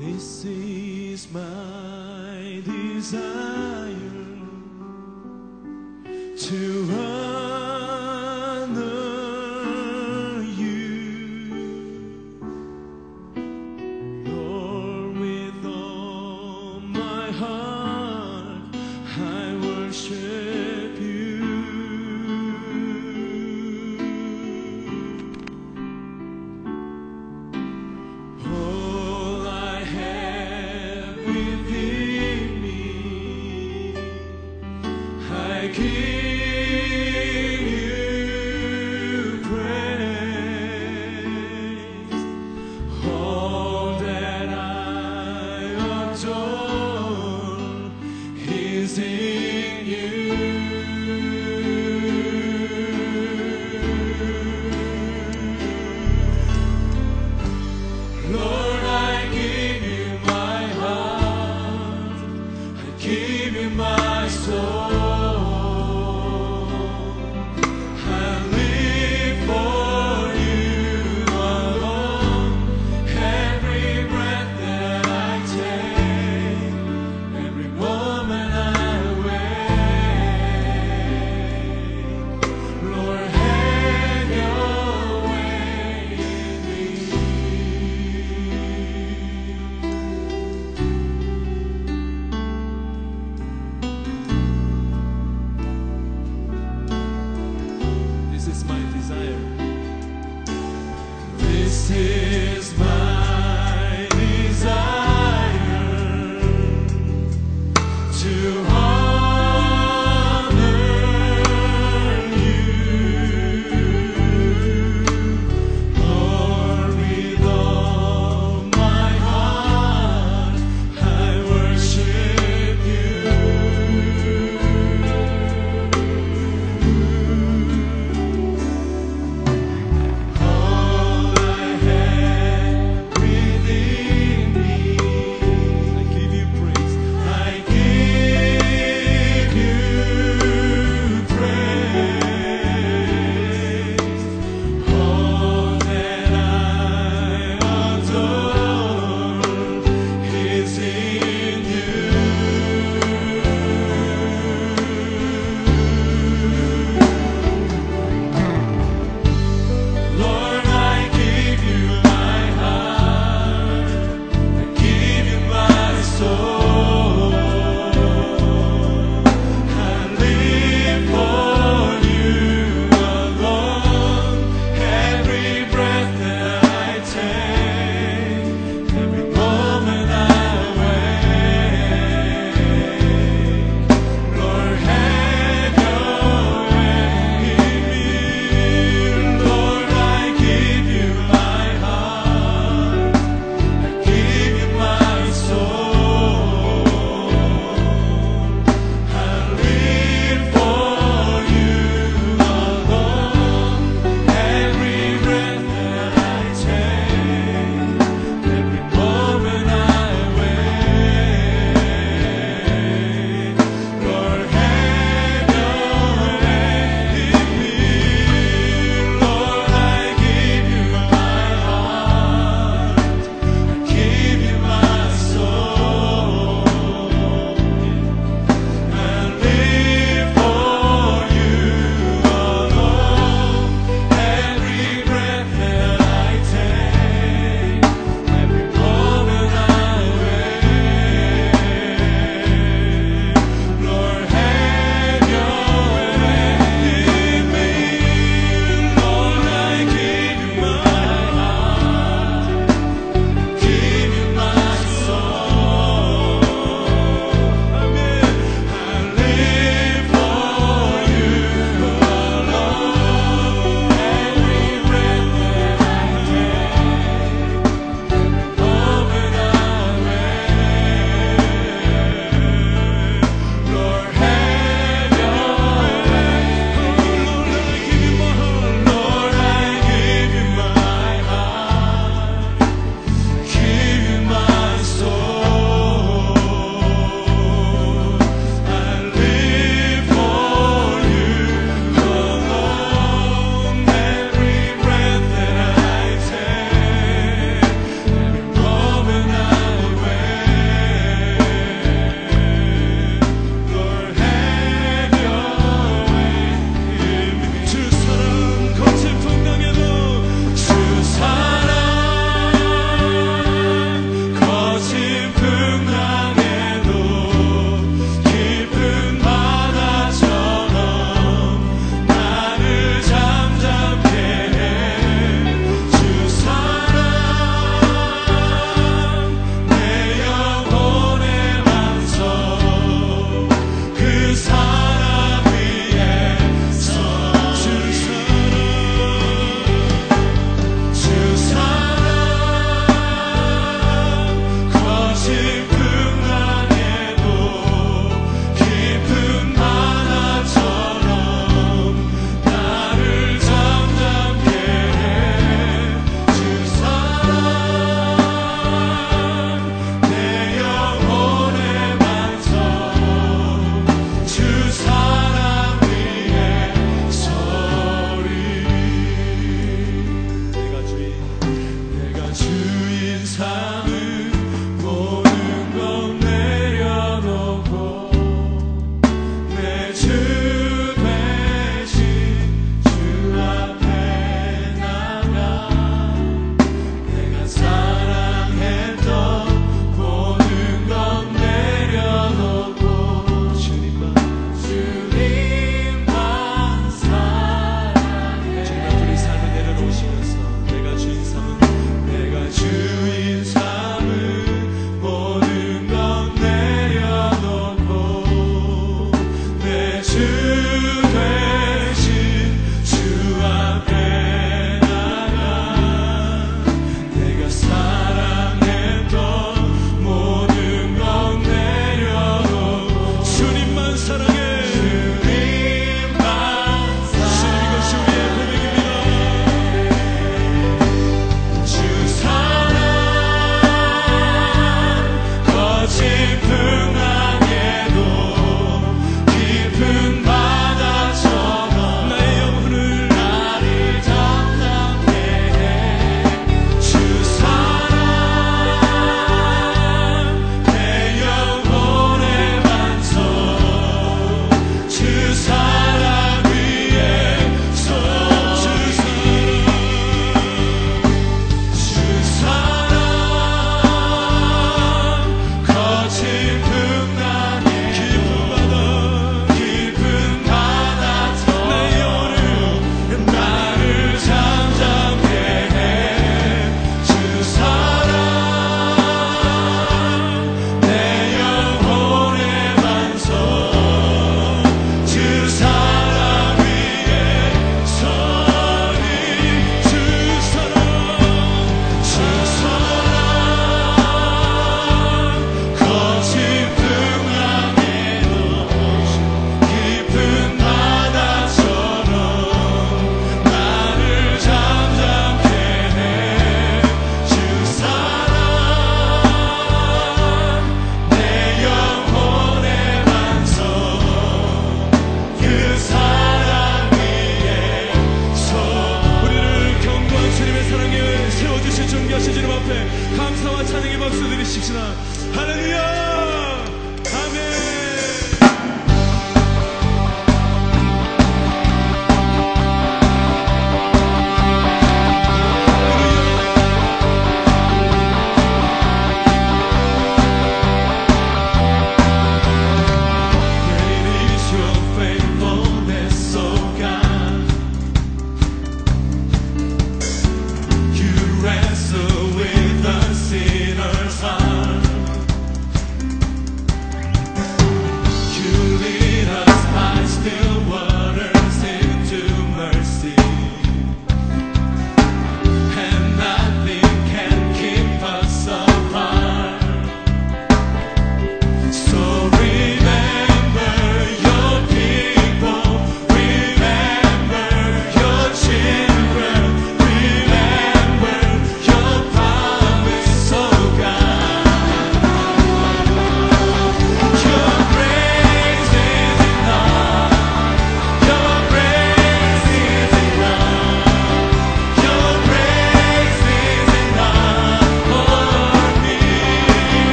This is my desire to honor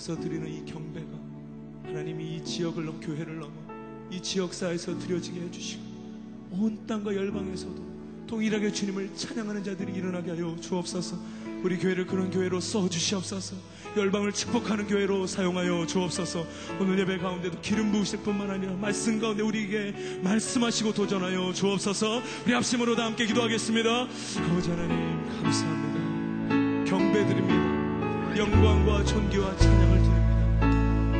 이곳에서 드리는 이 경배가 하나님이 이 지역을 넘 교회를 넘어 이 지역사에서 드려지게 해주시고 온 땅과 열방에서도 동일하게 주님을 찬양하는 자들이 일어나게 하여 주옵소서. 우리 교회를 그런 교회로 써 주시옵소서. 열방을 축복하는 교회로 사용하여 주옵소서. 오늘 예배 가운데도 기름 부으실 뿐만 아니라 말씀 가운데 우리에게 말씀하시고 도전하여 주옵소서. 우리 합심으로 다 함께 기도하겠습니다. 아버지 하나님 감사합니다. 경배드립니다. 영광과 존귀와 찬양을 드립니다.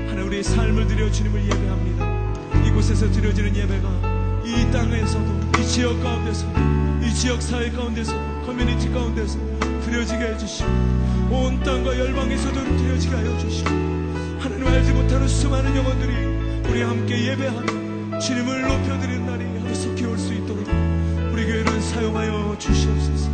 하나님 우리의 삶을 드려 주님을 예배합니다. 이곳에서 드려지는 예배가 이 땅에서도 이 지역 가운데서도 이 지역 사회 가운데서 커뮤니티 가운데서 드려지게 해주시고 온 땅과 열방에서도 드려지게 하여 주시고 하나님 알지 못하는 수많은 영혼들이 우리 함께 예배하며 주님을 높여드리는 날이 하루속히 올 수 있도록 우리 교회를 사용하여 주시옵소서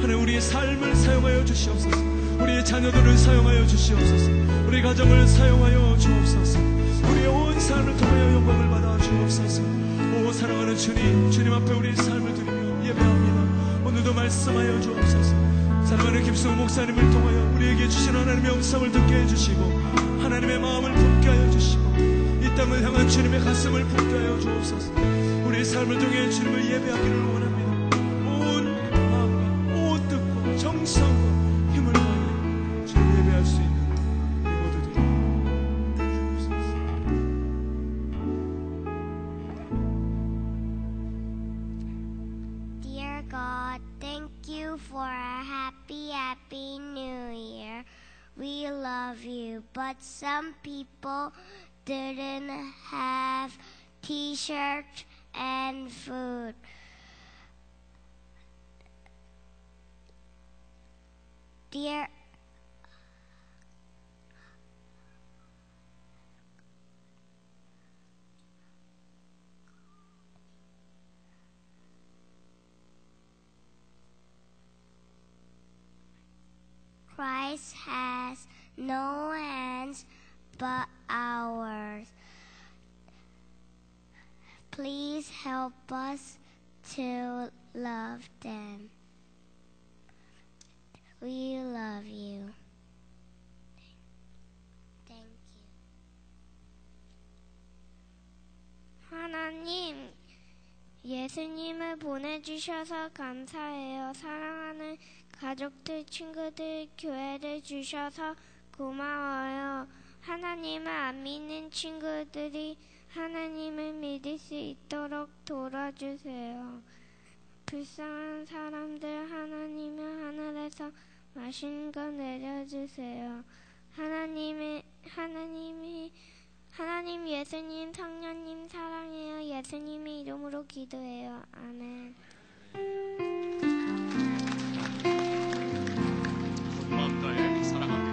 하나님 우리의 삶을 사용하여 주시옵소서 우리의 자녀들을 사용하여 주시옵소서. 우리 가정을 사용하여 주옵소서. 우리의 온 삶을 통하여 영광을 받아 주옵소서. 오 사랑하는 주님 주님 앞에 우리의 삶을 드리며 예배합니다. 오늘도 말씀하여 주옵소서. 사랑하는 김승우 목사님을 통하여 우리에게 주신 하나님의 영상을 듣게 해주시고 하나님의 마음을 품게 하여 주시고 이 땅을 향한 주님의 가슴을 품게 하여 주옵소서. 우리의 삶을 통해 주님을 예배하기를 원합니다 but some people didn't have t shirts and food. Dear Christ has no hands but ours. Please help us to love them. We love you. Thank you. 하나님, 예수님을 보내주셔서 감사해요. 사랑하는 가족들, 친구들, 교회를 주셔서 고마워요. 하나님을 안 믿는 친구들이 하나님을 믿을 수 있도록 도와주세요. 불쌍한 사람들 하나님의 하늘에서 맛있는 거 내려주세요. 하나님의 하나님이 하나님 예수님 성령님 사랑해요. 예수님의 이름으로 기도해요. 아멘. 온 마음 다해 사랑합니다.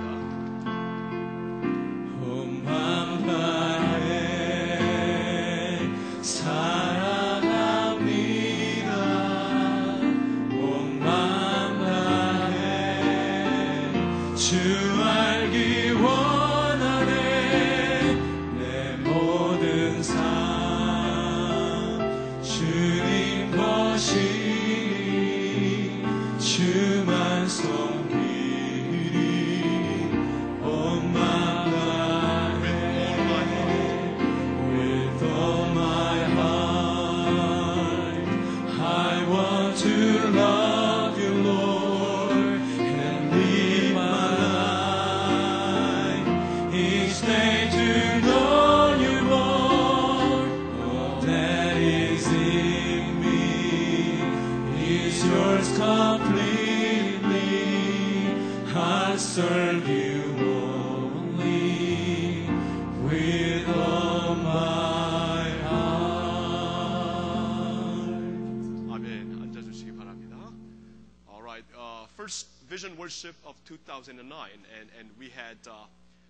come, come. Of 2009, and and we had uh,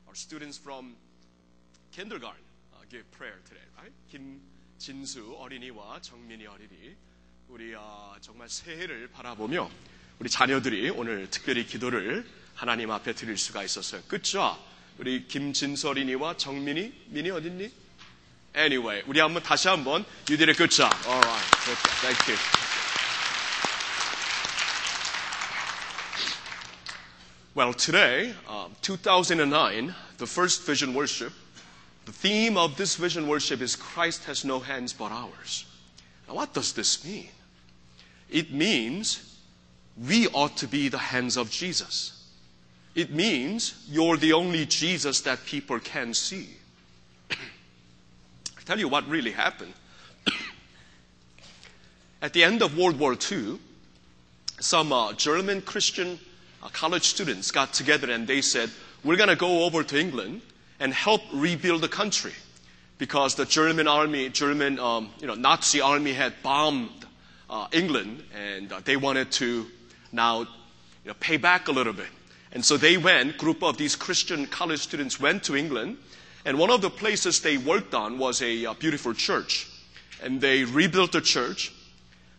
our students from kindergarten uh, give prayer today, right? 김진수 어린이와 정민이 어린이 우리 어, 정말 새해를 바라보며 우리 자녀들이 오늘 특별히 기도를 하나님 앞에 드릴 수가 있었어요. 그죠? 우리 김진수 어린이와 정민이 민이 어딨니? Anyway, 우리 한번 다시 한번 good job. Alright, okay, thank you. Well, today, uh, 2009, the first vision worship, the theme of this vision worship is Christ has no hands but ours. Now, what does this mean? It means we ought to be the hands of Jesus. It means you're the only Jesus that people can see. I tell you what really happened. At the end of World War II, some uh, German Christian college students got together and they said, We're going to go over to England and help rebuild the country because the German army, German um, you know, Nazi army had bombed uh, England and uh, they wanted to now you know, pay back a little bit. And so they went, group of these Christian college students went to England, and one of the places they worked on was a, uh, beautiful church. And they rebuilt the church.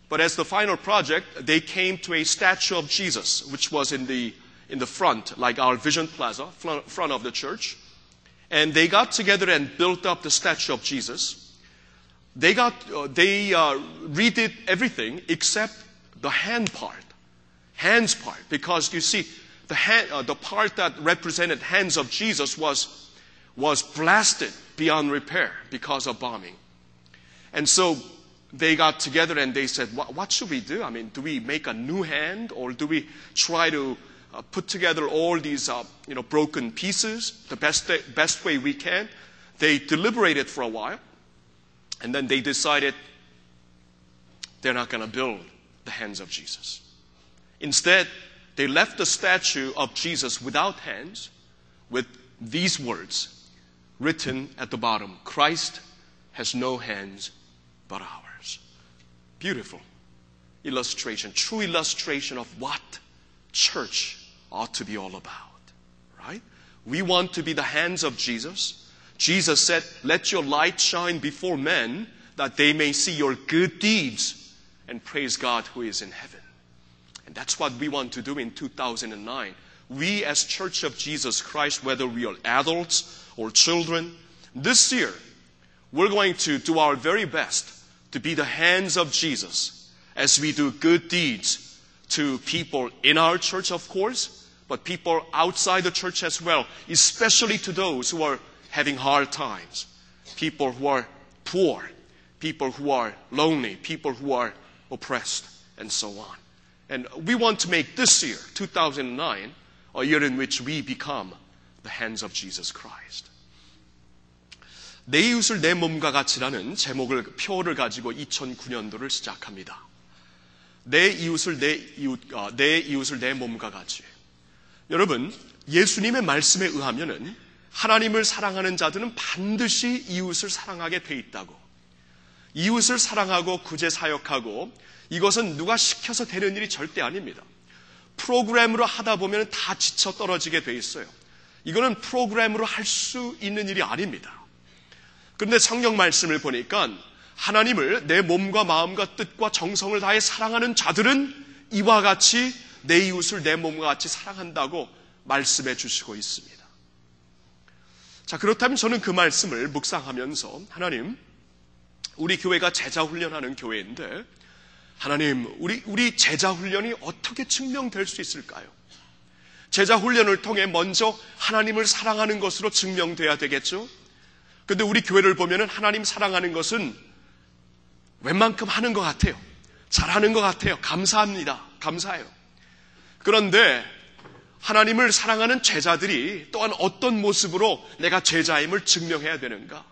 But as the final project, they came to a statue of Jesus, which was in the, in the front, like our Vision Plaza, front, of the church. And they got together and built up the statue of Jesus. They got, uh, they uh, redid everything except the hand part, hands part, because you see, the, hand, uh, the part that represented hands of Jesus was, was blasted beyond repair because of bombing. And so they got together and they said, what, what should we do? I mean, do we make a new hand or do we try to uh, put together all these uh, you know, broken pieces the best, best way we can? They deliberated for a while and then they decided they're not going to build the hands of Jesus. Instead, they left the statue of Jesus without hands with these words written at the bottom Christ has no hands but ours. Beautiful illustration, true illustration of what church ought to be all about, right? We want to be the hands of Jesus. Jesus said, Let your light shine before men that they may see your good deeds and praise God who is in heaven. And that's what we want to do in 2009. We, as Church of Jesus Christ, whether we are adults or children, this year, we're going to do our very best to be the hands of Jesus as we do good deeds to people in our church, of course, but people outside the church as well, especially to those who are having hard times, people who are poor, people who are lonely, people who are oppressed, and so on. And we want to make this year, 2009, a year in which we become the hands of Jesus Christ. 내 이웃을 내 몸과 같이라는 제목을 표를 가지고 2009년도를 시작합니다. 내 이웃을 내 이웃 어, 내 이웃을 내 몸과 같이. 여러분 예수님의 말씀에 의하면은 하나님을 사랑하는 자들은 반드시 이웃을 사랑하게 돼 있다고. 이웃을 사랑하고 구제 사역하고 이것은 누가 시켜서 되는 일이 절대 아닙니다. 프로그램으로 하다 보면 다 지쳐 떨어지게 돼 있어요. 이거는 프로그램으로 할 수 있는 일이 아닙니다. 그런데 성경 말씀을 보니까 하나님을 내 몸과 마음과 뜻과 정성을 다해 사랑하는 자들은 이와 같이 내 이웃을 내 몸과 같이 사랑한다고 말씀해 주시고 있습니다. 자, 그렇다면 저는 그 말씀을 묵상하면서 하나님, 우리 교회가 제자 훈련하는 교회인데 하나님, 우리, 우리 제자 훈련이 어떻게 증명될 수 있을까요? 제자 훈련을 통해 먼저 하나님을 사랑하는 것으로 증명돼야 되겠죠? 근데 우리 교회를 보면은 하나님 사랑하는 것은 웬만큼 하는 것 같아요. 잘하는 것 같아요. 감사합니다. 감사해요. 그런데 하나님을 사랑하는 제자들이 또한 어떤 모습으로 내가 제자임을 증명해야 되는가?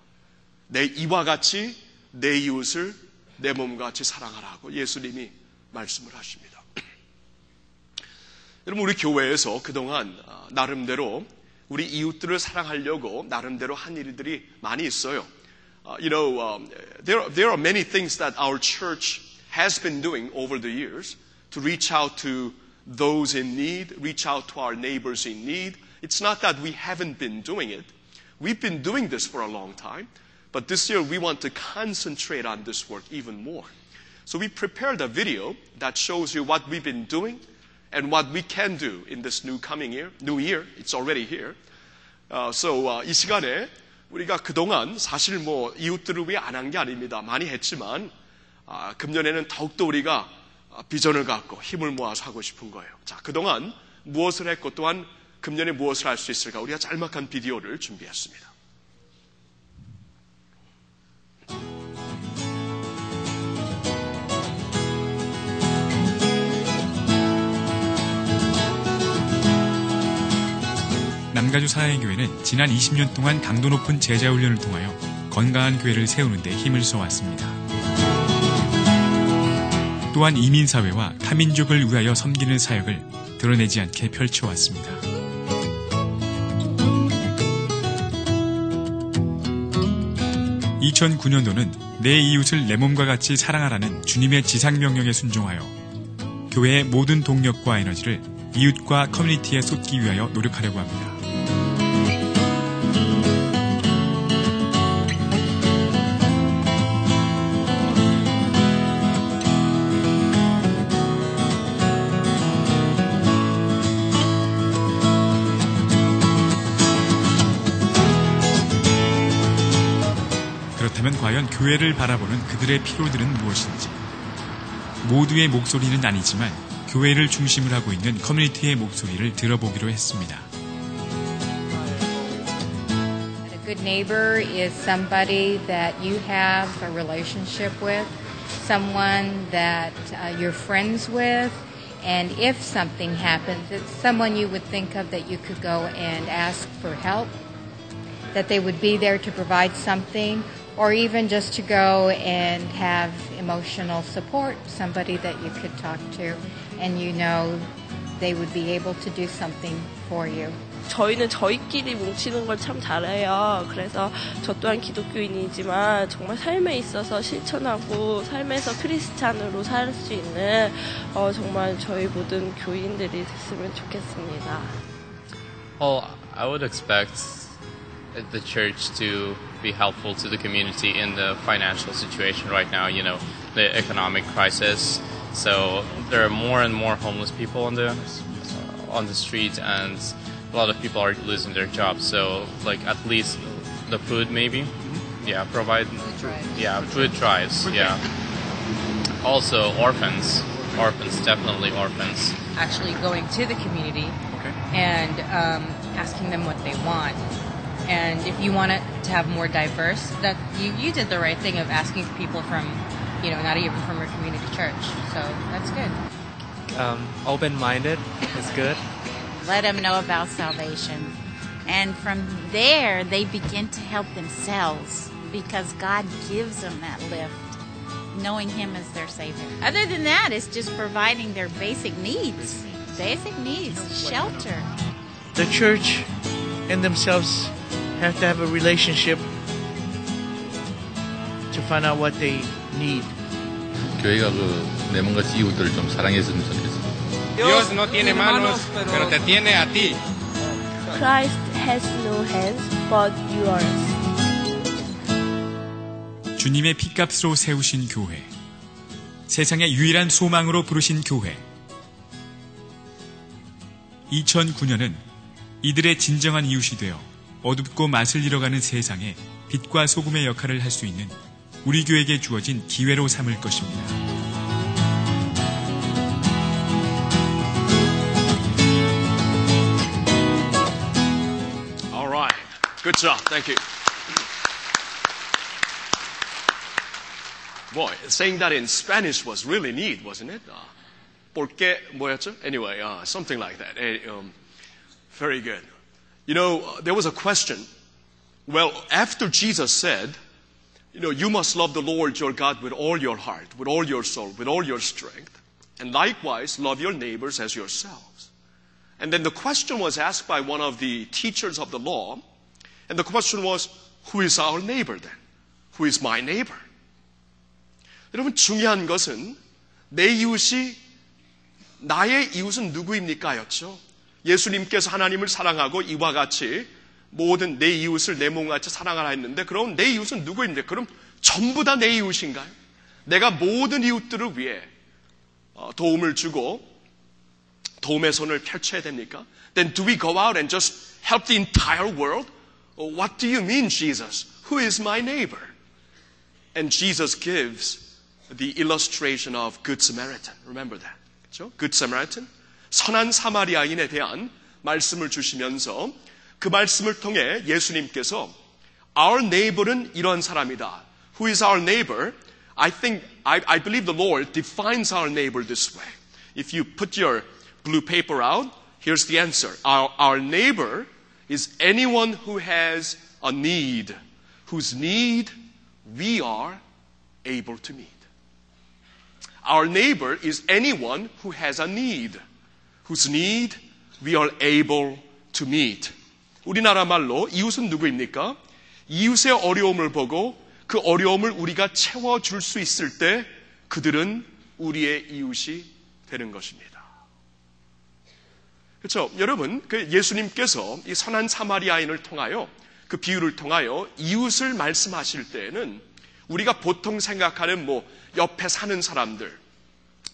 내 이와 같이 내 이웃을 내 몸과 같이 사랑하라고 예수님이 말씀을 하십니다. 여러분, 우리 교회에서 그동안 나름대로 우리 이웃들을 사랑하려고 나름대로 한 일들이 많이 있어요. Uh, you know, um, there, there are many things that our church has been doing over the years to reach out to those in need, reach out to our neighbors in need. It's not that we haven't been doing it. We've been doing this for a long time. But this year we want to concentrate on this work even more. So we prepared a video that shows you what we've been doing and what we can do in this new coming year, new year. It's already here. Uh, so uh, 이 시간에 우리가 그동안 사실 뭐 이웃들을 위해 안 한 게 아닙니다. 많이 했지만 uh, 금년에는 더욱더 우리가 비전을 갖고 힘을 모아서 하고 싶은 거예요. 자, 그동안 무엇을 했고 또한 금년에 무엇을 할 수 있을까 우리가 짤막한 비디오를 준비했습니다. 남가주 사랑의교회는 지난 20년 동안 강도 높은 제자훈련을 통하여 건강한 교회를 세우는 데 힘을 써왔습니다. 또한 이민사회와 타민족을 위하여 섬기는 사역을 드러내지 않게 펼쳐왔습니다. (2009년도는) 내 이웃을 내 몸과 같이 사랑하라는 주님의 지상명령에 순종하여 교회의 모든 동력과 에너지를 이웃과 커뮤니티에 쏟기 위하여 노력하려고 합니다. 교회를 바라보는 그들의 피로들은 무엇인지 모두의 목소리는 아니지만 교회를 중심으로 하고 있는 커뮤니티의 목소리를 들어보기로 했습니다. A good neighbor is somebody that you have a relationship with, someone that uh, you're friends with, and if something happens, it's someone you would think of that you could go and ask for help, that they would be there to provide something, or even just to go and have emotional support, somebody that you could talk to, and you know they would be able to do something for you. 저희는 저희끼리 뭉치는 걸 참 잘해요. 그래서 저 또한 기독교인이지만 정말 삶에 있어서 실천하고 삶에서 크리스찬으로 살 수 있는 어, 정말 저희 모든 교인들이 됐으면 좋겠습니다. Well, I would expect the church to be helpful to the community in the financial situation right now, you know, the economic crisis. So there are more and more homeless people on the on the street and a lot of people are losing their jobs. So like at least the food maybe. Yeah, provide Yeah, food drives. Yeah. Also orphans. Orphans, definitely orphans. actually going to the community and um, asking them what they want. And if you want it to have more diverse, that you, you did the right thing of asking people from, you know, not even from a community church. So that's good. um, open-minded is good. let them know about salvation. And from there, they begin to help themselves because God gives them that lift, knowing Him as their Savior. Other than that, it's just providing their basic needs. Basic needs, shelter. The church and themselves have to have a relationship to find out what they need. 교회가 그 내 몸같이 이웃들을 좀 사랑했으면 좋겠어. Dios no tiene manos, pero te tiene a ti. Christ has no hands but yours. 주님의 피값으로 세우신 교회. 세상의 유일한 소망으로 부르신 교회. 2009년은 이들의 진정한 이웃이 되어 어둡고 맛을 잃어가는 세상에 빛과 소금의 역할을 할 수 있는 우리 교회에게 주어진 기회로 삼을 것입니다. All right. Good job. Thank you. Boy, saying that in Spanish was really neat, wasn't it? Uh, porque 뭐였죠? Anyway, uh, something like that. Eh, um, very good. You know, uh, there was a question. Well, after Jesus said, you know, you must love the Lord your God with all your heart, with all your soul, with all your strength, and likewise love your neighbors as yourselves. And then the question was asked by one of the teachers of the law, and the question was, who is our neighbor then? Who is my neighbor? 여러분 중요한 것은 내 이웃이 나의 이웃은 누구입니까? 였죠. 예수님께서 하나님을 사랑하고 이와 같이 모든 내 이웃을 내 몸같이 사랑하라 했는데 그럼 내 이웃은 누구입니까? 그럼 전부 다 내 이웃인가요? 내가 모든 이웃들을 위해 어, 도움을 주고 도움의 손을 펼쳐야 됩니까? Then do we go out and just help the entire world? Or what do you mean, Jesus? Who is my neighbor? And Jesus gives the illustration of Good Samaritan. Remember that. 그렇죠? Good Samaritan. 선한 사마리아인에 대한 말씀을 주시면서 그 말씀을 통해 예수님께서 Our neighbor은 이런 사람이다. Who is our neighbor? I think, I, I believe the Lord defines our neighbor this way. If you put your blue paper out, here's the answer. Our, our neighbor is anyone who has a need, whose need we are able to meet. Our neighbor is anyone who has a need, Whose need we are able to meet. 우리나라 말로 이웃은 누구입니까? 이웃의 어려움을 보고 그 어려움을 우리가 채워줄 수 있을 때 그들은 우리의 이웃이 되는 것입니다. 그렇죠? 여러분, 그 예수님께서 이 선한 사마리아인을 통하여 그 비유를 통하여 이웃을 말씀하실 때에는 우리가 보통 생각하는 뭐 옆에 사는 사람들,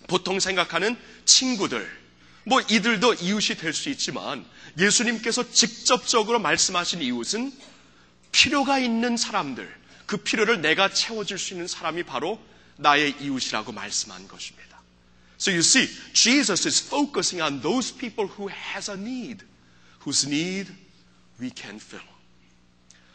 보통 생각하는 친구들, 뭐 이들도 이웃이 될 수 있지만 예수님께서 직접적으로 말씀하신 이웃은 필요가 있는 사람들, 그 필요를 내가 채워줄 수 있는 사람이 바로 나의 이웃이라고 말씀한 것입니다. So you see, Jesus is focusing on those people who has a need, whose need we can fill.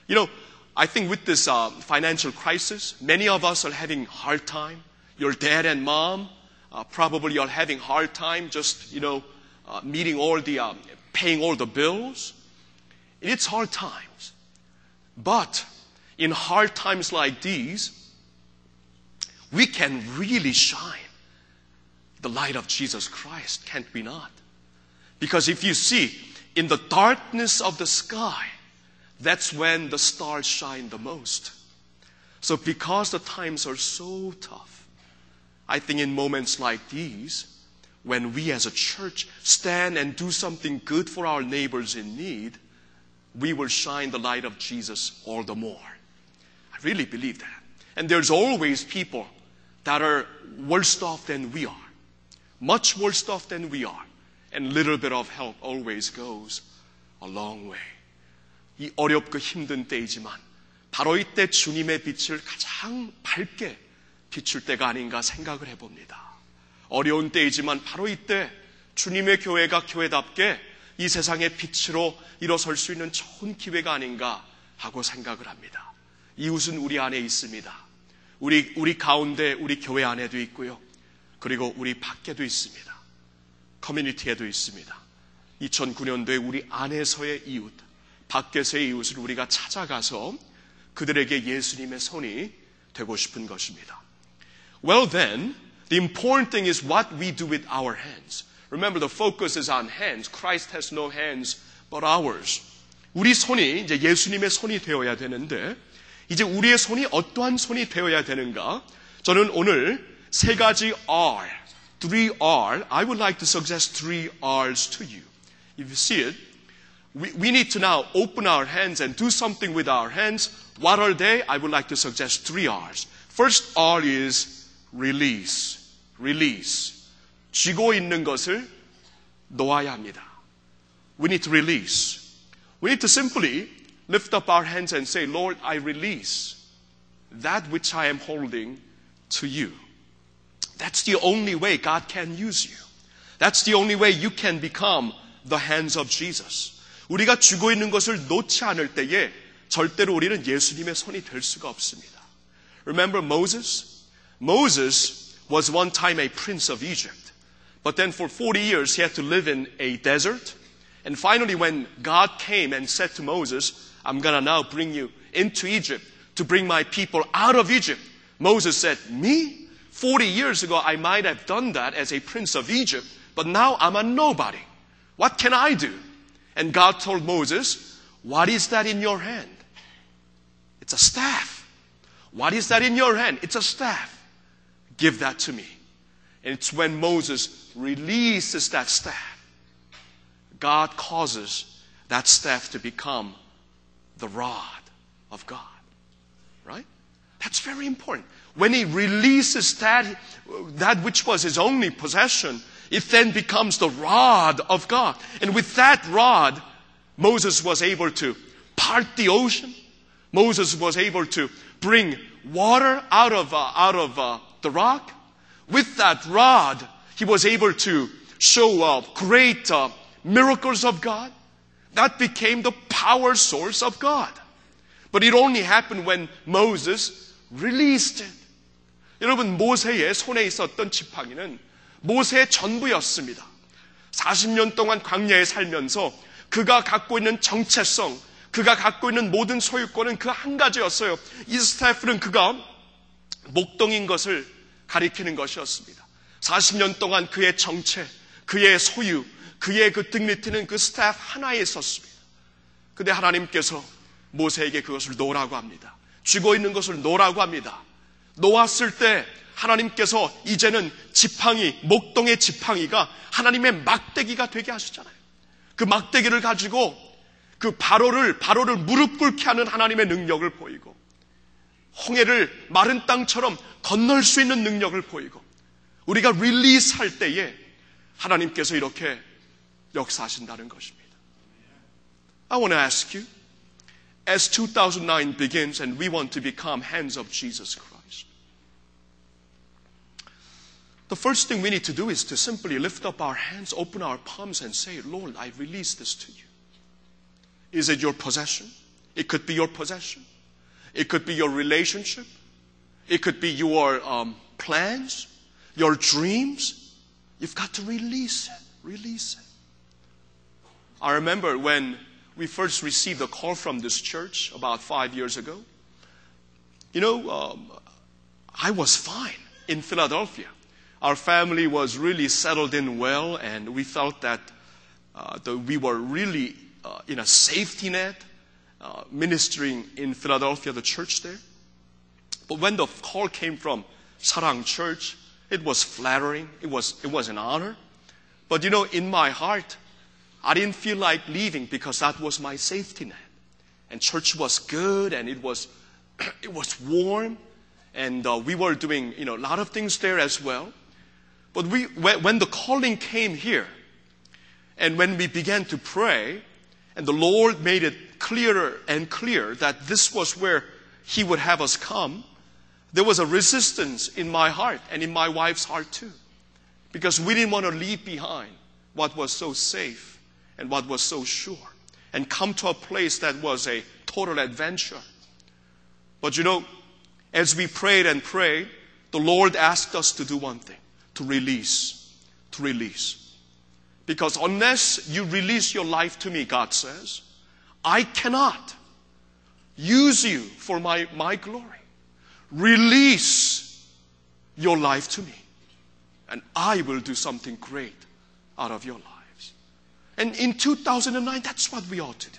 You know, I think with this uh, financial crisis, many of us are having hard time. Your dad and mom uh, probably are having hard time just, you know, uh, meeting all the, um, paying all the bills. It's hard times. But in hard times like these, we can really shine the light of Jesus Christ, can't we not? Because if you see, in the darkness of the sky, that's when the stars shine the most. So, because the times are so tough, I think in moments like these, when we as a church stand and do something good for our neighbors in need, we will shine the light of Jesus all the more. I really believe that. And there's always people that are worse off than we are, much worse off than we are. And a little bit of help always goes a long way. 이 어렵고 힘든 때이지만 바로 이때 주님의 빛을 가장 밝게 비출 때가 아닌가 생각을 해봅니다. 어려운 때이지만 바로 이때 주님의 교회가 교회답게 이 세상의 빛으로 일어설 수 있는 좋은 기회가 아닌가 하고 생각을 합니다. 이웃은 우리 안에 있습니다. 우리, 우리 가운데 우리 교회 안에도 있고요. 그리고 우리 밖에도 있습니다. 커뮤니티에도 있습니다. 2009년도에 우리 안에서의 이웃, 밖에서의 이웃을 우리가 찾아가서 그들에게 예수님의 손이 되고 싶은 것입니다. Well then, the important thing is what we do with our hands. Remember, the focus is on hands. Christ has no hands but ours. 우리 손이 이제 예수님의 손이 되어야 되는데, 이제 우리의 손이 어떠한 손이 되어야 되는가? 저는 오늘 세 가지 R, three R, I would like to suggest three R's to you. If you see it, we, we need to now open our hands and do something with our hands. What are they? I would like to suggest three R's. First R is release. Release. 쥐고 있는 것을 놓아야 합니다. We need to release. We need to simply lift up our hands and say, Lord, I release that which I am holding to you. That's the only way God can use you. That's the only way you can become the hands of Jesus. 우리가 쥐고 있는 것을 놓지 않을 때에 절대로 우리는 예수님의 손이 될 수가 없습니다. Remember Moses? Moses was one time a prince of Egypt. But then for 40 years he had to live in a desert. And finally when God came and said to Moses, I'm to now bring you into Egypt to bring my people out of Egypt. Moses said, me? 40 years ago I might have done that as a prince of Egypt, but now I'm a nobody. What can I do? And God told Moses, what is that in your hand? It's a staff. What is that in your hand? It's a staff. Give that to me. And it's when Moses releases that staff, God causes that staff to become the rod of God. Right? That's very important. When he releases that, that which was his only possession, it then becomes the rod of God. And with that rod, Moses was able to part the ocean. Moses was able to bring water out of, uh, out of uh, the rock. With that rod, he was able to show up great uh, miracles of God. That became the power source of God. But it only happened when Moses released it. 여러분, 모세의 손에 있었던 지팡이는 모세의 전부였습니다. 40년 동안 광야에 살면서 그가 갖고 있는 정체성, 그가 갖고 있는 모든 소유권은 그 한 가지였어요. 이 스태프는 그가 목동인 것을 가리키는 것이었습니다. 40년 동안 그의 정체, 그의 소유, 그의 그 등밑에는 그 스태프 하나에 있었습니다. 근데 하나님께서 모세에게 그것을 놓으라고 합니다. 쥐고 있는 것을 놓으라고 합니다. 놓았을 때 하나님께서 이제는 지팡이, 목동의 지팡이가 하나님의 막대기가 되게 하시잖아요. 그 막대기를 가지고 그 바로를, 바로를 무릎 꿇게 하는 하나님의 능력을 보이고 홍해를 마른 땅처럼 건널 수 있는 능력을 보이고 우리가 릴리스 할 때에 하나님께서 이렇게 역사하신다는 것입니다. I want to ask you, as 2009 begins and we want to become hands of Jesus Christ, the first thing we need to do is to simply lift up our hands, open our palms, and say, Lord, I release this to you. Is it your possession? It could be your possession. It could be your relationship. It could be your um, plans, your dreams. You've got to release it. Release it. I remember when we first received a call from this church about five years ago. You know, um, I was fine in Philadelphia. Our family was really settled in well, and we felt that, uh, that we were really uh, in a safety net uh, ministering in Philadelphia, the church there. But when the call came from Sarang Church, it was flattering. It was, it was an honor. But you know, in my heart, I didn't feel like leaving because that was my safety net. And church was good and it was, it was warm. And uh, we were doing, you know, a lot of things there as well. But we, when, when the calling came here, and when we began to pray, and the Lord made it clearer and clearer that this was where He would have us come, there was a resistance in my heart and in my wife's heart too. Because we didn't want to leave behind what was so safe and what was so sure and come to a place that was a total adventure. But you know, as we prayed and prayed, the Lord asked us to do one thing to release. To release. Because unless you release your life to me, God says, I cannot use you for my, my glory. Release your life to me, and I will do something great out of your lives. And in 2009, that's what we ought to do.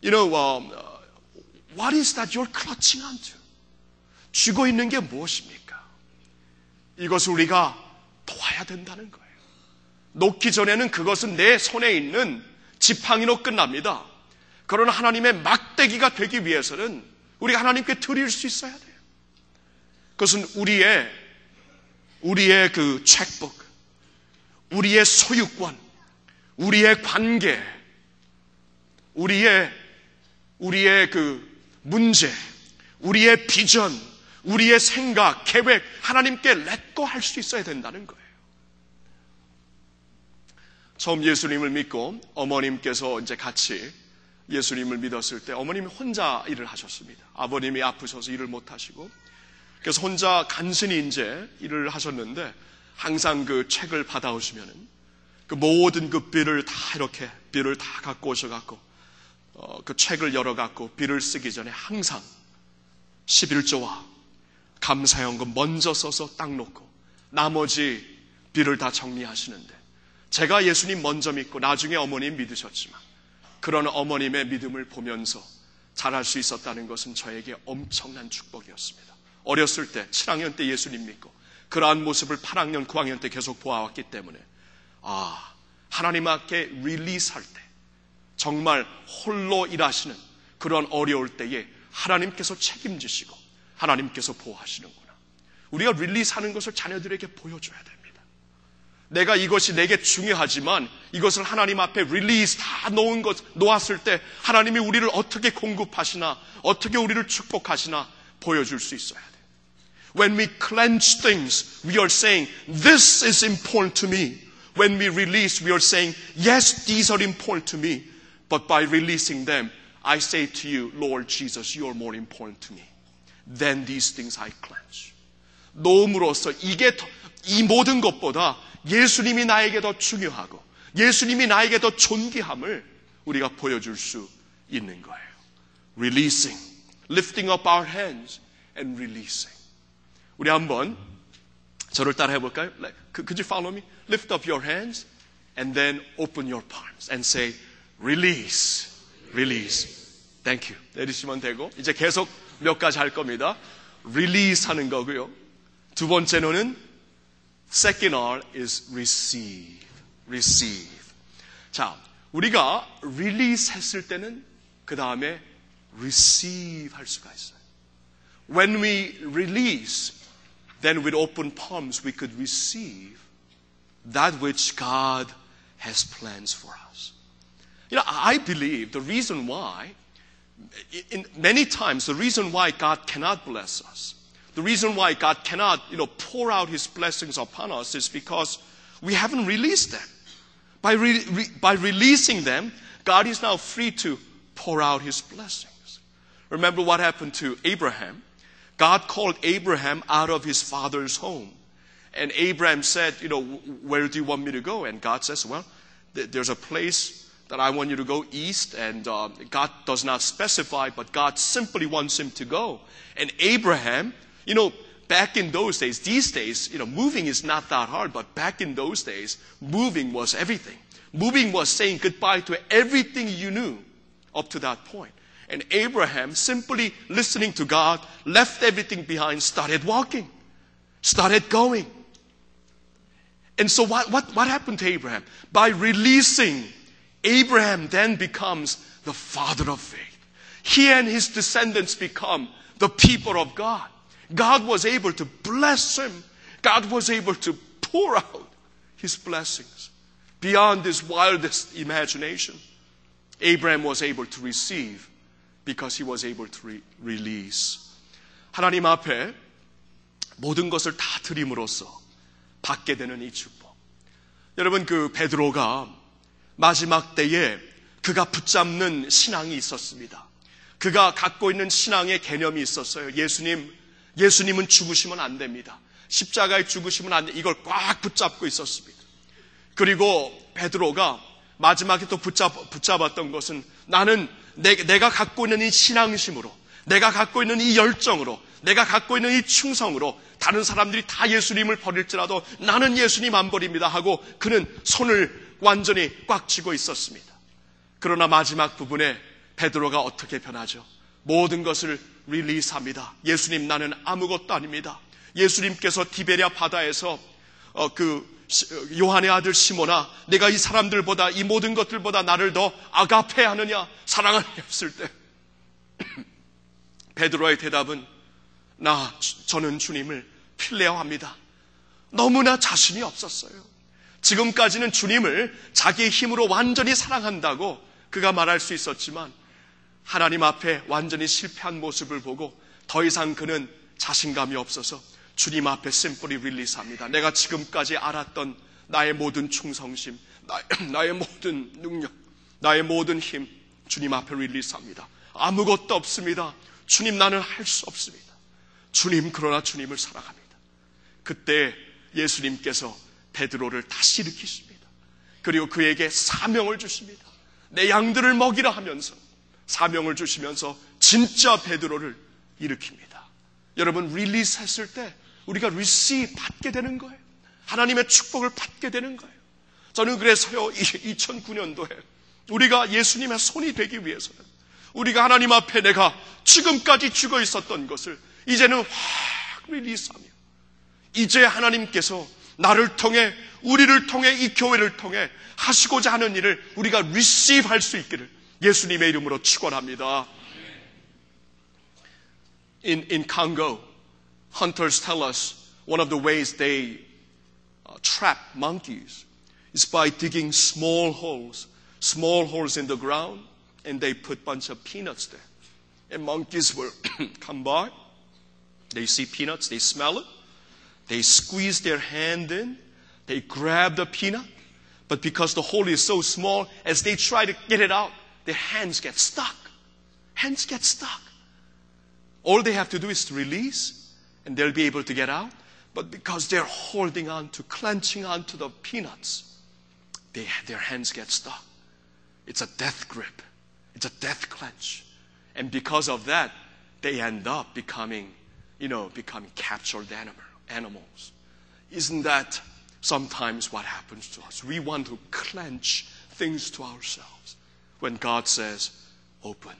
You know, um, uh, what is that you're clutching onto? 쥐고 있는 게 무엇입니까? 이것을 우리가 도와야 된다는 거예요. 놓기 전에는 그것은 내 손에 있는 지팡이로 끝납니다. 그러나 하나님의 막대기가 되기 위해서는 우리가 하나님께 드릴 수 있어야 돼요. 그것은 우리의 우리의 그 책북, 우리의 소유권, 우리의 관계, 우리의 우리의 그 문제, 우리의 비전, 우리의 생각, 계획 하나님께 렛고 할 수 있어야 된다는 거예요. 처음 예수님을 믿고 어머님께서 이제 같이 예수님을 믿었을 때 어머님이 혼자 일을 하셨습니다. 아버님이 아프셔서 일을 못 하시고 그래서 혼자 간신히 이제 일을 하셨는데 항상 그 책을 받아오시면은 그 모든 그 비를 다 이렇게 비를 다 갖고 오셔갖고 어, 그 책을 열어갖고 비를 쓰기 전에 항상 11조와 감사연금 먼저 써서 딱 놓고 나머지 비를 다 정리하시는데 제가 예수님 먼저 믿고 나중에 어머님 믿으셨지만 그런 어머님의 믿음을 보면서 잘할 수 있었다는 것은 저에게 엄청난 축복이었습니다. 어렸을 때 7학년 때 예수님 믿고 그러한 모습을 8학년, 9학년 때 계속 보아왔기 때문에 아 하나님 앞에 릴리스할 때 정말 홀로 일하시는 그런 어려울 때에 하나님께서 책임지시고 하나님께서 보호하시는구나. 우리가 릴리스하는 것을 자녀들에게 보여줘야 됩니다. 내가 이것이 내게 중요하지만 이것을 하나님 앞에 릴리스 다 놓은 것, 놓았을 때 하나님이 우리를 어떻게 공급하시나, 어떻게 우리를 축복하시나 보여줄 수 있어야 돼. When we clench things, we are saying, this is important to me. When we release, we are saying, yes, these are important to me, but by releasing them, I say to you, Lord Jesus, you are more important to me than these things I clench. 놓음으로써 이게 더- 이 모든 것보다 예수님이 나에게 더 중요하고 예수님이 나에게 더 존귀함을 우리가 보여줄 수 있는 거예요. Releasing, lifting up our hands and releasing. 우리 한번 저를 따라 해볼까요? Could you follow me? Lift up your hands and then open your palms and say, release, release. Thank you. 내리시면 되고, 이제 계속 몇 가지 할 겁니다. release 하는 거고요. 두 번째로는 second R is receive, receive. 자, 우리가 release 했을 때는 그 다음에 receive 할 수가 있어요. When we release, then with open palms we could receive that which God has plans for us. You know, I believe the reason why, in many times, the reason why God cannot bless us, the reason why God cannot, you know, pour out His blessings upon us is because we haven't released them. By, re- re- by releasing them, God is now free to pour out His blessings. Remember what happened to Abraham? God called Abraham out of his father's home. And Abraham said, You know, where do you want me to go? And God says, Well, th- there's a place that I want you to go east. And uh, God does not specify, but God simply wants him to go. And Abraham, you know, back in those days, these days, you know, moving is not that hard, but back in those days, moving was everything. Moving was saying goodbye to everything you knew up to that point. And Abraham, simply listening to God, left everything behind, started walking, started going. And so what, what, what happened to Abraham? By releasing, Abraham then becomes the father of faith. He and his descendants become the people of God. God was able to bless him. God was able to pour out his blessings beyond his wildest imagination. Abraham was able to receive because he was able to re- release. 하나님 앞에 모든 것을 다 드림으로써 받게 되는 이 축복. 여러분 그 베드로가 마지막 때에 그가 붙잡는 신앙이 있었습니다. 그가 갖고 있는 신앙의 개념이 있었어요. 예수님, 예수님은 죽으시면 안 됩니다. 십자가에 죽으시면 안 돼. 이걸 꽉 붙잡고 있었습니다. 그리고 베드로가 마지막에 또 붙잡, 붙잡았던 것은 나는 내, 내가 갖고 있는 이 신앙심으로, 내가 갖고 있는 이 열정으로, 내가 갖고 있는 이 충성으로 다른 사람들이 다 예수님을 버릴지라도 나는 예수님 안 버립니다 하고 그는 손을 완전히 꽉 쥐고 있었습니다. 그러나 마지막 부분에 베드로가 어떻게 변하죠? 모든 것을 릴리스합니다. 예수님 나는 아무것도 아닙니다. 예수님께서 디베리아 바다에서 어, 그 시- 어, 요한의 아들 시모나 내가 이 사람들보다 이 모든 것들보다 나를 더 아가페 하느냐 사랑하느냐 했을 때 베드로의 대답은 나 저는 주님을 필레어합니다. 너무나 자신이 없었어요. 지금까지는 주님을 자기의 힘으로 완전히 사랑한다고 그가 말할 수 있었지만 하나님 앞에 완전히 실패한 모습을 보고 더 이상 그는 자신감이 없어서 주님 앞에 심플리 릴리스합니다. 내가 지금까지 알았던 나의 모든 충성심, 나의, 나의 모든 능력, 나의 모든 힘 주님 앞에 릴리스합니다. 아무것도 없습니다. 주님 나는 할 수 없습니다. 주님 그러나 주님을 사랑합니다. 그때 예수님께서 베드로를 다시 일으키십니다. 그리고 그에게 사명을 주십니다. 내 양들을 먹이라 하면서 사명을 주시면서 진짜 베드로를 일으킵니다. 여러분 릴리스 했을 때 우리가 리시 받게 되는 거예요. 하나님의 축복을 받게 되는 거예요. 저는 그래서요 2009년도에 우리가 예수님의 손이 되기 위해서는 우리가 하나님 앞에 내가 지금까지 죽어 있었던 것을 이제는 확 릴리스하며 이제 하나님께서 나를 통해 우리를 통해 이 교회를 통해 하시고자 하는 일을 우리가 리시브 할 수 있기를 예수님의 이름으로 축원합니다. In in Congo, hunters tell us one of the ways they uh, trap monkeys is by digging small holes, small holes in the ground, and they put bunch of peanuts there. And monkeys will come by, they see peanuts, they smell it, they squeeze their hand in, they grab the peanut, But because the hole is so small, as they try to get it out, their hands get stuck. Hands get stuck. All they have to do is to release, and they'll be able to get out. But because they're holding on to, clenching on to the peanuts, they, their hands get stuck. It's a death grip. It's a death clench. And because of that, they end up becoming, you know, becoming captured animal, animals. Isn't that sometimes what happens to us? We want to clench things to ourselves. When God says, open,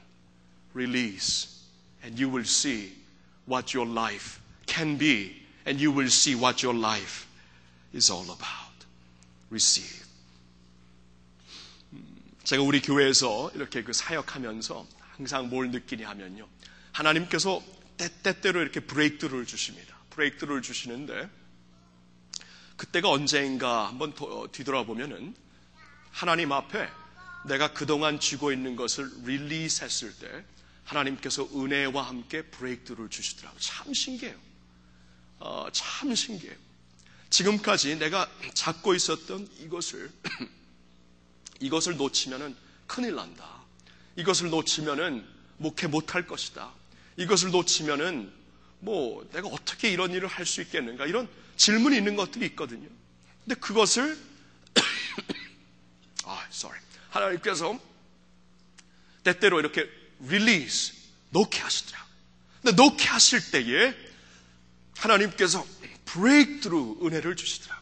release, and you will see what your life can be, and you will see what your life is all about. Receive. 제가 우리 교회에서 이렇게 그 사역하면서 항상 뭘 느끼냐 하면요. 하나님께서 때때로 이렇게 브레이크를 주십니다. 브레이크를 주시는데 그때가 언제인가 한번 뒤돌아보면은 하나님 앞에 내가 그동안 쥐고 있는 것을 릴리스 했을 때 하나님께서 은혜와 함께 브레이크를 주시더라고요. 참 신기해요. 어, 참 신기해요. 지금까지 내가 잡고 있었던 이것을 이것을 놓치면은 큰일 난다. 이것을 놓치면은 목회 못할 것이다. 이것을 놓치면은 뭐 내가 어떻게 이런 일을 할 수 있겠는가 이런 질문이 있는 것들이 있거든요. 근데 그것을 아, sorry. 하나님께서 때때로 이렇게 릴리스 놓게 하시더라. 근데 놓게 하실 때에 하나님께서 브레이크드루 은혜를 주시더라.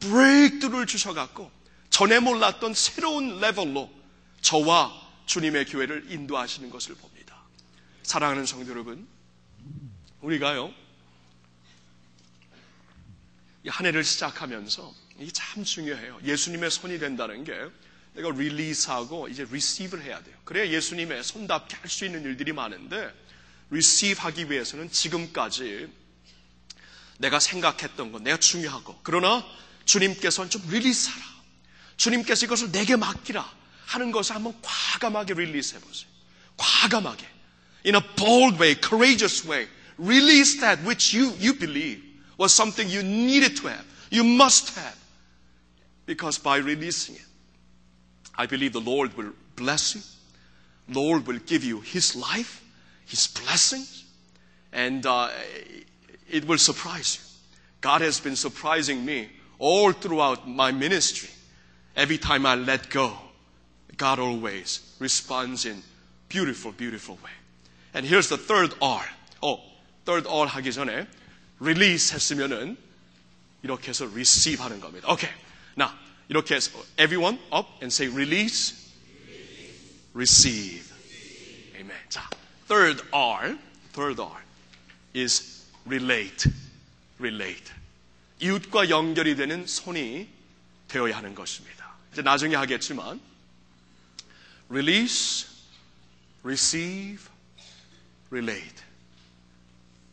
브레이크드루를 주셔갖고 전에 몰랐던 새로운 레벨로 저와 주님의 교회를 인도하시는 것을 봅니다. 사랑하는 성도 여러분, 우리가요, 한 해를 시작하면서 이게 참 중요해요. 예수님의 손이 된다는 게 내가 릴리스하고 이제 리시브를 해야 돼요. 그래야 예수님의 손답게 할 수 있는 일들이 많은데 리시브 하기 위해서는 지금까지 내가 생각했던 것, 내가 중요하고 그러나 주님께서는 좀 릴리스하라. 주님께서 이것을 내게 맡기라 하는 것을 한번 과감하게 릴리스 해 보세요. 과감하게. In a bold way, courageous way. Release that which you, you believe was something you needed to have. You must have. Because by releasing it, I believe the Lord will bless you. Lord will give you His life, His blessings, and uh, it will surprise you. God has been surprising me all throughout my ministry. Every time I let go, God always responds in beautiful, beautiful way. And here's the third R. 어, third R 하기 전에 release 했으면은 이렇게 해서 receive 하는 겁니다. Okay. Now, 이렇게 해서 everyone up and say release, receive. Amen. 자, third R, third R is relate, relate. 이웃과 연결이 되는 손이 되어야 하는 것입니다. 이제 나중에 하겠지만 release, receive, relate.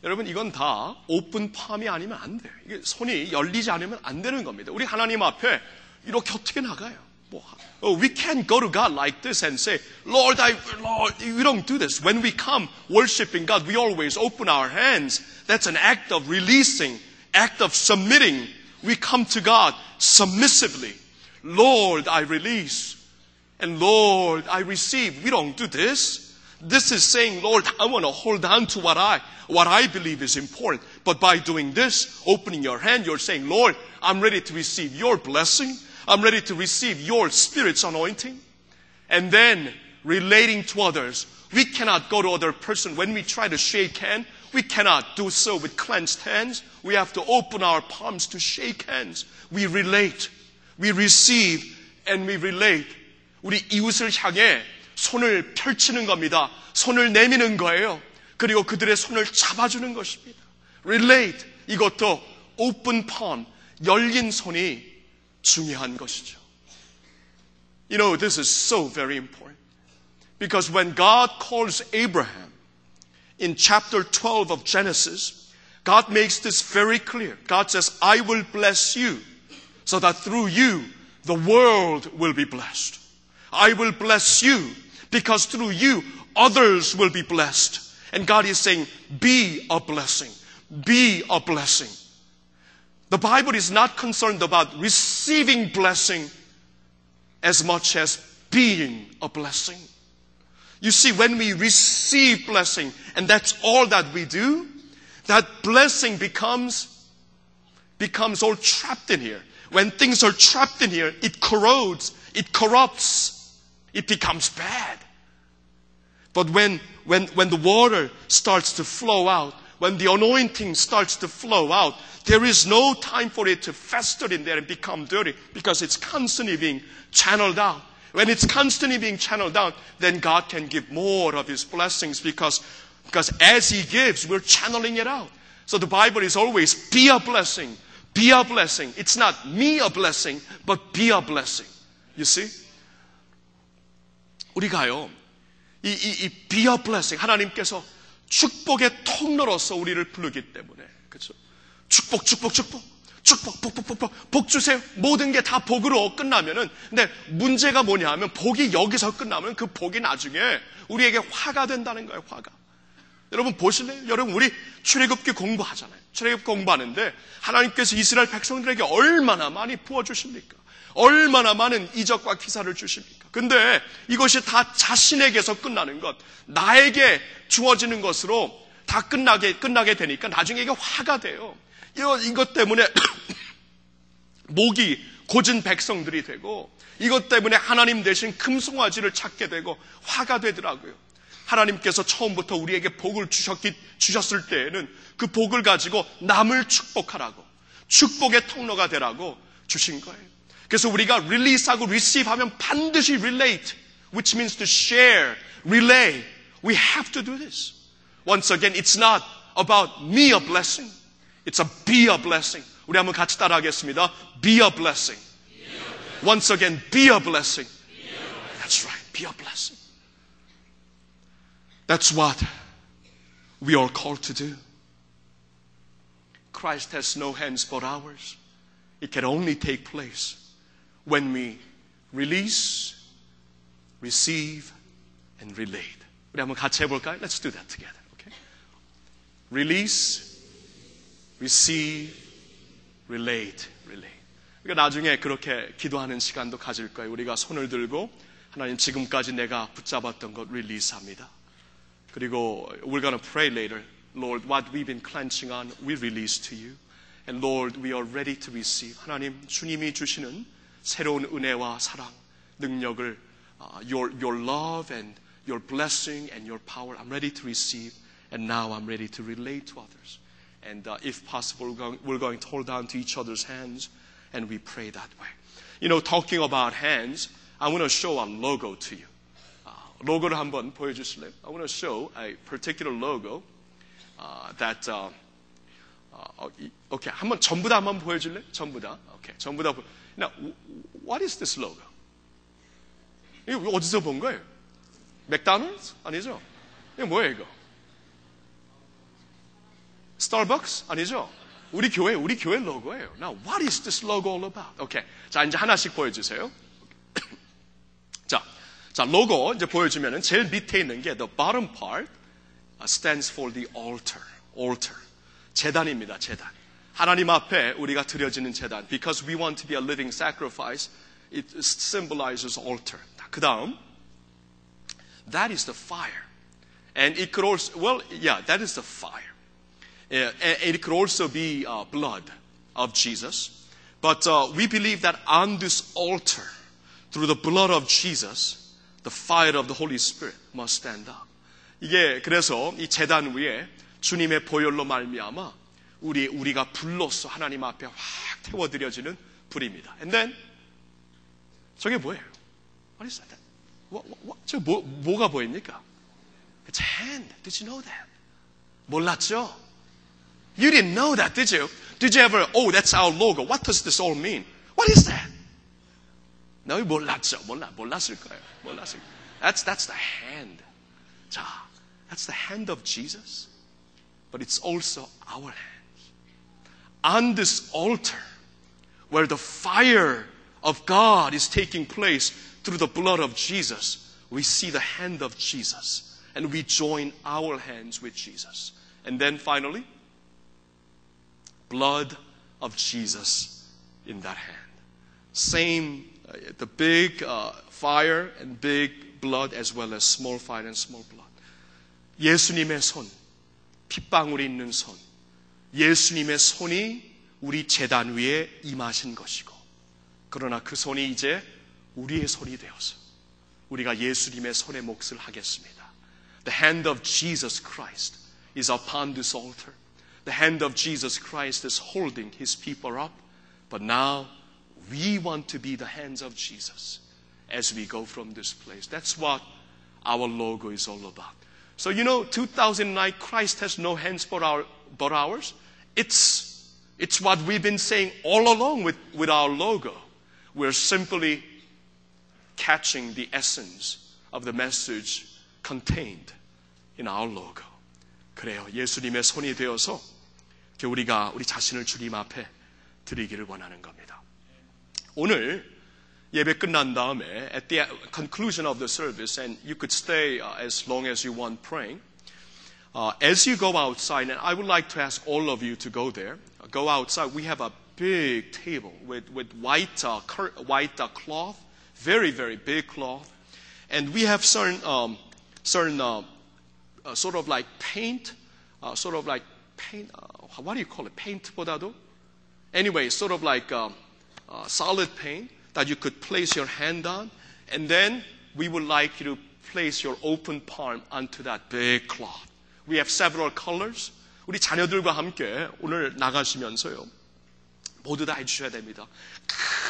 여러분 이건 다 오픈 팜이 아니면 안 돼요. 이게 손이 열리지 않으면 안 되는 겁니다. 우리 하나님 앞에 이렇게 어떻게 나가요? 뭐, oh, we can't go to God like this and say, Lord, I, Lord, we don't do this. When we come worshiping God, we always open our hands. That's an act of releasing, act of submitting. We come to God submissively. Lord, I release. And Lord, I receive. We don't do this. This is saying, Lord, I want to hold on to what I, what I believe is important. But by doing this, opening your hand, you're saying, Lord, I'm ready to receive your blessing. I'm ready to receive your Spirit's anointing. And then relating to others. We cannot go to other person when we try to shake hand. We cannot do so with clenched hands. We have to open our palms to shake hands. We relate. We receive and we relate. 우리 이웃을 향해 손을 펼치는 겁니다. 손을 내미는 거예요. 그리고 그들의 손을 잡아주는 것입니다. relate. 이것도 open palm, 열린 손이 중요한 것이죠. You know, this is so very important. Because when God calls Abraham in chapter 12 of Genesis, God makes this very clear. God says, I will bless you so that through you the world will be blessed. I will bless you because through you others will be blessed. And God is saying, be a blessing. Be a blessing. The Bible is not concerned about receiving blessing, as much as being a blessing. You see, when we receive blessing, and that's all that we do, that blessing becomes becomes all trapped in here. When things are trapped in here, it corrodes, it corrupts, it becomes bad. But when, when, when the water starts to flow out, when the anointing starts to flow out, there is no time for it to fester in there and become dirty because it's constantly being channeled out. When it's constantly being channeled out, then God can give more of His blessings because, because as He gives, we're channeling it out. So the Bible is always be a blessing, be a blessing. It's not me a blessing, but be a blessing. You see? 우리가요, 이, 이, 이 be a blessing. 하나님께서 축복의 통로로서 우리를 부르기 때문에. 그렇죠? 축복, 축복, 축복. 축복, 복, 복, 복, 복, 복 주세요. 모든 게 다 복으로 끝나면은, 근데 문제가 뭐냐 하면, 복이 여기서 끝나면 그 복이 나중에 우리에게 화가 된다는 거예요, 화가. 여러분 보실래요? 여러분 우리 출애굽기 공부하잖아요. 출애굽 공부하는데 하나님께서 이스라엘 백성들에게 얼마나 많이 부어 주십니까? 얼마나 많은 이적과 기사를 주십니까? 근데 이것이 다 자신에게서 끝나는 것, 나에게 주어지는 것으로 다 끝나게 끝나게 되니까 나중에 이게 화가 돼요. 이것 때문에 목이 고진 백성들이 되고 이것 때문에 하나님 대신 금송아지를 찾게 되고 화가 되더라고요. 하나님께서 처음부터 우리에게 복을 주셨기, 주셨을 때에는 그 복을 가지고 남을 축복하라고 축복의 통로가 되라고 주신 거예요. 그래서 우리가 release하고 receive 하면 반드시 relate, which means to share, relay. We have to do this. Once again, it's not about me a blessing. It's a be a blessing. 우리 한번 같이 따라하겠습니다. Be a blessing. Once again, be a blessing. That's right. Be a blessing. That's what we are called to do. Christ has no hands but ours. It can only take place when we release, receive, and relate. 우리 한번 같이 해볼까요? Let's do that together. Okay? Release, receive, relate, relate. 그러니까 나중에 그렇게 기도하는 시간도 가질 거예요. 우리가 손을 들고 하나님 지금까지 내가 붙잡았던 것 릴리스합니다. 그리고 we're gonna pray later. Lord, what we've been clenching on, we release to you. And Lord, we are ready to receive. 하나님, 주님이 주시는 새로운 은혜와 사랑, 능력을, uh, your, your love and your blessing and your power, I'm ready to receive. And now I'm ready to relate to others. And uh, if possible, we're going, we're going to hold on to each other's hands and we pray that way. You know, talking about hands, I want to show a logo to you. 로고를 한번 보여주실래요? I want to show a particular logo uh, that uh, uh, okay 한번 전부 다 한번 보여줄래? 전부 다. Okay, 전부 다. 보... Now, what is this logo? 이거 어디서 본 거예요? 맥도날드 아니죠? 이거 뭐예요 이거? 스타벅스 아니죠? 우리 교회 우리 교회 로고예요. Now, what is this logo all about? Okay, 자 이제 하나씩 보여주세요. 자. 자, 로고 이제 보여주면은 제일 밑에 있는 게 the bottom part stands for the altar. altar. 제단입니다. 제단. 하나님 앞에 우리가 드려지는 제단. Because we want to be a living sacrifice, it symbolizes altar. 그 다음, that is the fire. And it could also, well, yeah, that is the fire. Yeah, and it could also be uh, blood of Jesus. But uh, we believe that on this altar, through the blood of Jesus, the fire of the Holy Spirit must stand up. 이게 그래서 이 제단 위에 주님의 보혈로 말미암아 우리 우리가 불로서 하나님 앞에 확 태워드려지는 불입니다. And then 저게 뭐예요? What is that? What, what, what? 저 뭐, 뭐가 보입니까? It's hand. Did you know that? 몰랐죠? You didn't know that, did you? Did you ever, oh, that's our logo. What does this all mean? What is that? 너희 몰랐죠? 몰라, 몰랐을 거예요. 몰랐을 거예요. That's, that's the hand. 자, that's the hand of Jesus. But it's also our hands. On this altar, where the fire of God is taking place through the blood of Jesus, we see the hand of Jesus. And we join our hands with Jesus. And then finally, blood of Jesus in that hand. Same uh, the big uh, fire and big blood as well as small fire and small blood. 예수님의 손, 핏방울이 있는 손, 예수님의 손이 우리 재단 위에 임하신 것이고, 그러나 그 손이 이제 우리의 손이 되어서 우리가 예수님의 손에 몫을 하겠습니다. The hand of Jesus Christ is upon this altar. The hand of Jesus Christ is holding his people up. But now we want to be the hands of Jesus as we go from this place. That's what our logo is all about. So, you know, 2009, Christ has no hands but, our, but ours. It's, it's what we've been saying all along with, with our logo. We're simply catching the essence of the message contained in our logo. 그래요. 예수님의 손이 되어서 이렇게 우리가 우리 자신을 주님 앞에 드리기를 원하는 겁니다. 오늘 예배 끝난 다음에 at the conclusion of the service and you could stay uh, as long as you want praying. Uh, as you go outside, and I would like to ask all of you to go there. Go outside. We have a big table with, with white, uh, cur- white uh, cloth, very, very big cloth. And we have certain, um, certain uh, uh, sort of like paint, uh, sort of like paint, uh, what do you call it? Paint보다도? Anyway, sort of like um, uh, solid paint That you could place your hand on. And then we would like you to place your open palm onto that big cloth. We have several colors. 우리 자녀들과 함께 오늘 나가시면서요. 모두 다 해주셔야 됩니다.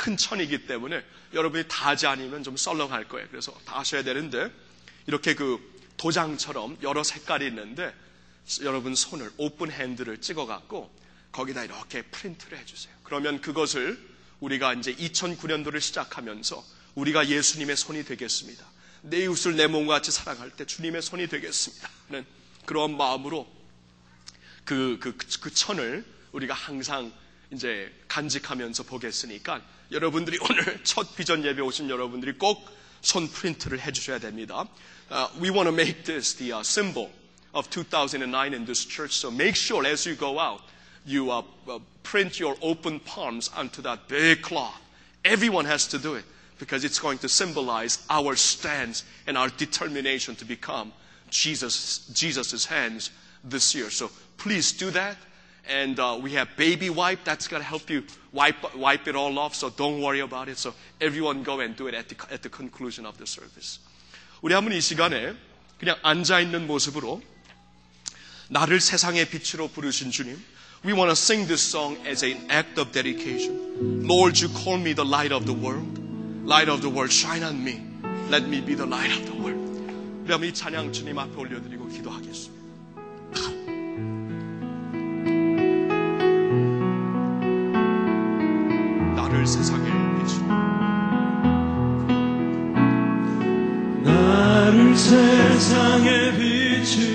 큰 천이기 때문에 여러분이 다 하지 않으면 좀 썰렁할 거예요. 그래서 다 하셔야 되는데 이렇게 그 도장처럼 여러 색깔이 있는데 여러분 손을 오픈 핸드를 찍어갖고 거기다 이렇게 프린트를 해주세요. 그러면 그것을 우리가 이제 2009년도를 시작하면서 우리가 예수님의 손이 되겠습니다. 내 이웃을 내 몸과 같이 사랑할 때 주님의 손이 되겠습니다. 는 그런 마음으로 그, 그, 그 천을 우리가 항상 이제 간직하면서 보겠으니까 여러분들이 오늘 첫 비전 예배 오신 여러분들이 꼭 손 프린트를 해주셔야 됩니다. Uh, we want to make this the uh, symbol of 2009 in this church. So make sure as you go out, you uh, uh, print your open palms onto that big cloth. Everyone has to do it because it's going to symbolize our stance and our determination to become Jesus, Jesus' hands this year. So please do that. And uh, we have baby wipe. That's going to help you wipe, wipe it all off. So don't worry about it. So everyone go and do it at the, at the conclusion of the service. 우리 한번 이 시간에 그냥 앉아있는 모습으로 나를 세상의 빛으로 부르신 주님. We want to sing this song as an act of dedication. Lord, you call me the light of the world. Light of the world, shine on me. Let me be the light of the world. 우리 한번 이 찬양 주님 앞에 올려드리고 기도하겠습니다. 나를 세상에 비추 나를 세상의 빛으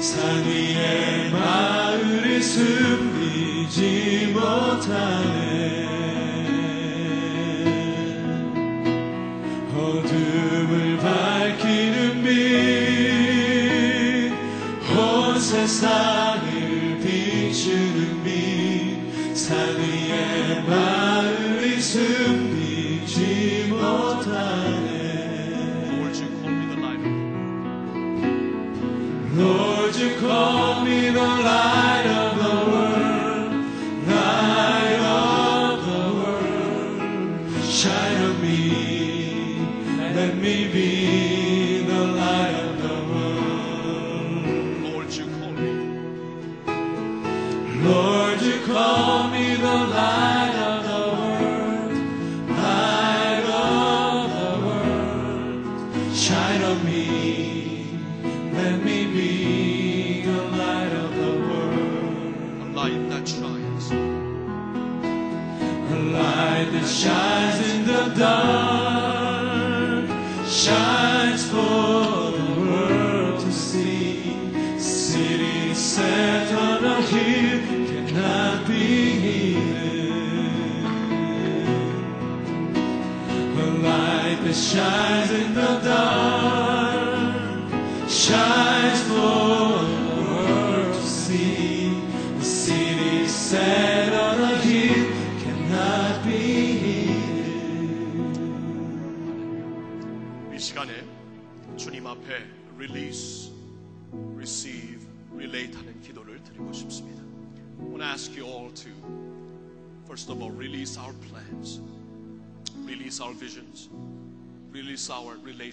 산 위에 마을이 숨기지 못하네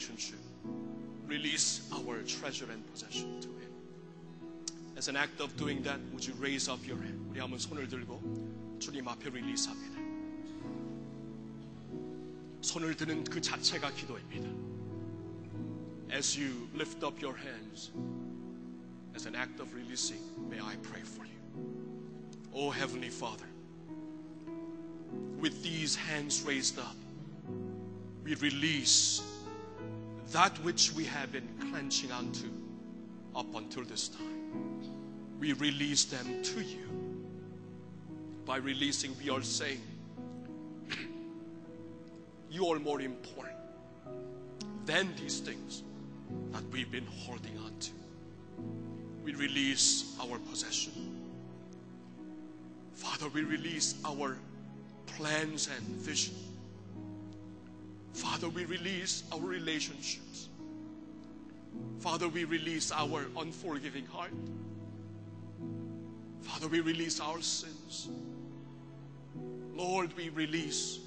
relationship, release our treasure and possession to Him. As an act of doing that, would you raise up your hand? 우리 한번 손을 들고 주님 앞에 릴리스합니다. 손을 드는 그 자체가 기도입니다. As you lift up your hands as an act of releasing, may I pray for you. Oh Heavenly Father, with these hands raised up, we release that which we have been clenching onto up until this time. We release them to you. By releasing, we are saying, You are more important than these things that we've been holding on to. We release our possession. Father, we release our plans and vision. Father, we release our relationships. Father, we release our unforgiving heart. Father, we release our sins. Lord, we release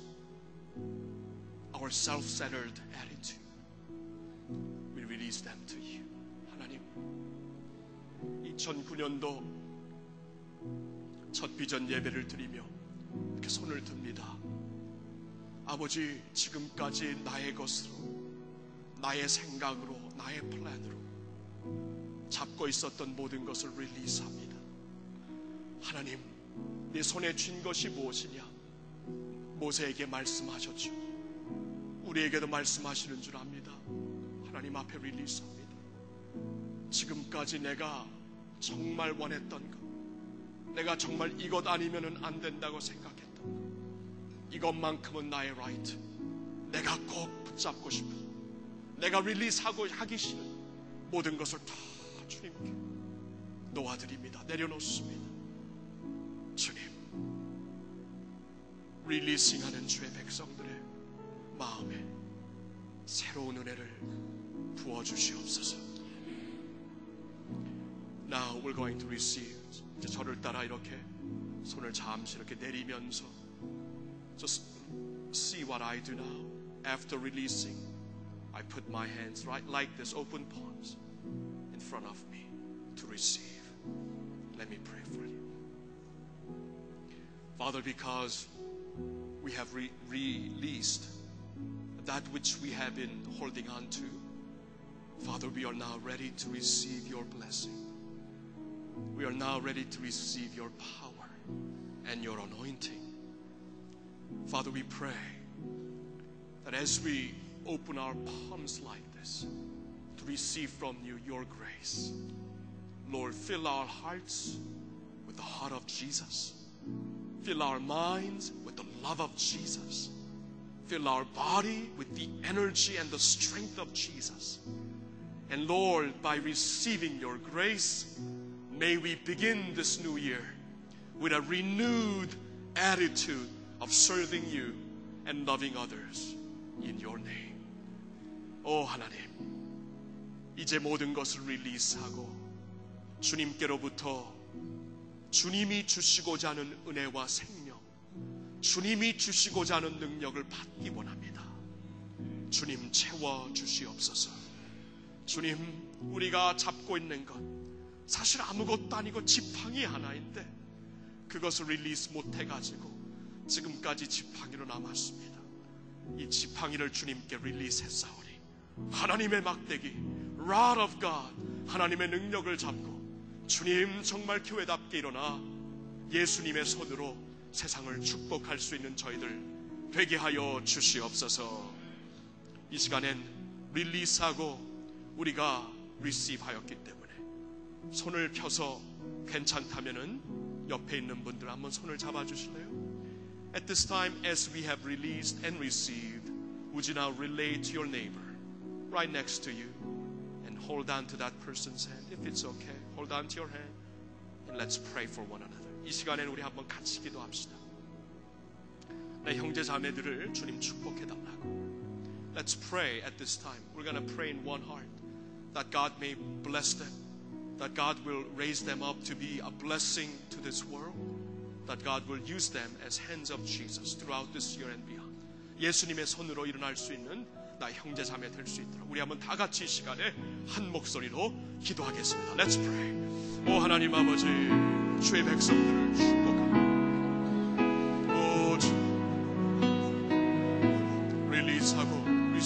our self centered attitude. We release them to you. 하나님, 2009년도 첫 비전 예배를 드리며 이렇게 손을 듭니다. 아버지, 지금까지 나의 것으로, 나의 생각으로, 나의 플랜으로 잡고 있었던 모든 것을 릴리스합니다. 하나님, 내 손에 쥔 것이 무엇이냐? 모세에게 말씀하셨죠. 우리에게도 말씀하시는 줄 압니다. 하나님 앞에 릴리스합니다. 지금까지 내가 정말 원했던 것, 내가 정말 이것 아니면은 안 된다고 생각했던 것, 이것만큼은 나의 라이트. 내가 꼭 붙잡고 싶은, 내가 릴리스하고 하기 싫은 모든 것을 다 주님께 놓아드립니다. 내려놓습니다. 주님, 릴리싱하는 주의 백성들의 마음에 새로운 은혜를 부어 주시옵소서. Now we're going to receive. 저를 따라 이렇게 손을 잠시 이렇게 내리면서 just see what I do now. After releasing, I put my hands right like this, open palms in front of me to receive. Let me pray for you. Father, because we have re- released that which we have been holding on to, Father, we are now ready to receive your blessing. We are now ready to receive your power and your anointing. Father, we pray that as we open our palms like this to receive from you your grace, Lord, fill our hearts with the heart of Jesus. Fill our minds with the love of Jesus. Fill our body with the energy and the strength of Jesus. And Lord, by receiving your grace, may we begin this new year with a renewed attitude of serving you and loving others in your name. 오 하나님, 이제 모든 것을 릴리스하고 주님께로부터 주님이 주시고자 하는 은혜와 생명, 주님이 주시고자 하는 능력을 받기 원합니다. 주님 채워 주시옵소서. 주님, 우리가 잡고 있는 것, 사실 아무것도 아니고 지팡이 하나인데, 그것을 릴리스 못해가지고, 지금까지 지팡이로 남았습니다. 이 지팡이를 주님께 릴리스했사오니, 하나님의 막대기 rod of God 하나님의 능력을 잡고 주님 정말 교회답게 일어나 예수님의 손으로 세상을 축복할 수 있는 저희들 되게 하여 주시옵소서. 이 시간엔 릴리스하고 우리가 리시브 하였기 때문에 손을 펴서 괜찮다면은 옆에 있는 분들 한번 손을 잡아 주실래요? At this time as we have released and received would you now relate to your neighbor right next to you and hold on to that person's hand if it's okay hold on to your hand and let's pray for one another 이 시간에는 우리 한번 같이 기도합시다 내 형제 자매들을 주님 축복해 달라고 Let's pray at this time. We're going to pray in one heart that God may bless them, that God will raise them up to be a blessing to this world, That God will use them as hands of Jesus throughout this year and beyond. 예수님의 손으로 일어날 수 있는 나 형제 자매 될 수 있도록 우리 한번 다 같이 이 시간에 한 목소리로 기도하겠습니다. Let's pray. 오 하나님 아버지 주의 백성들을 축복합니다. 오 주. 릴리스하고 리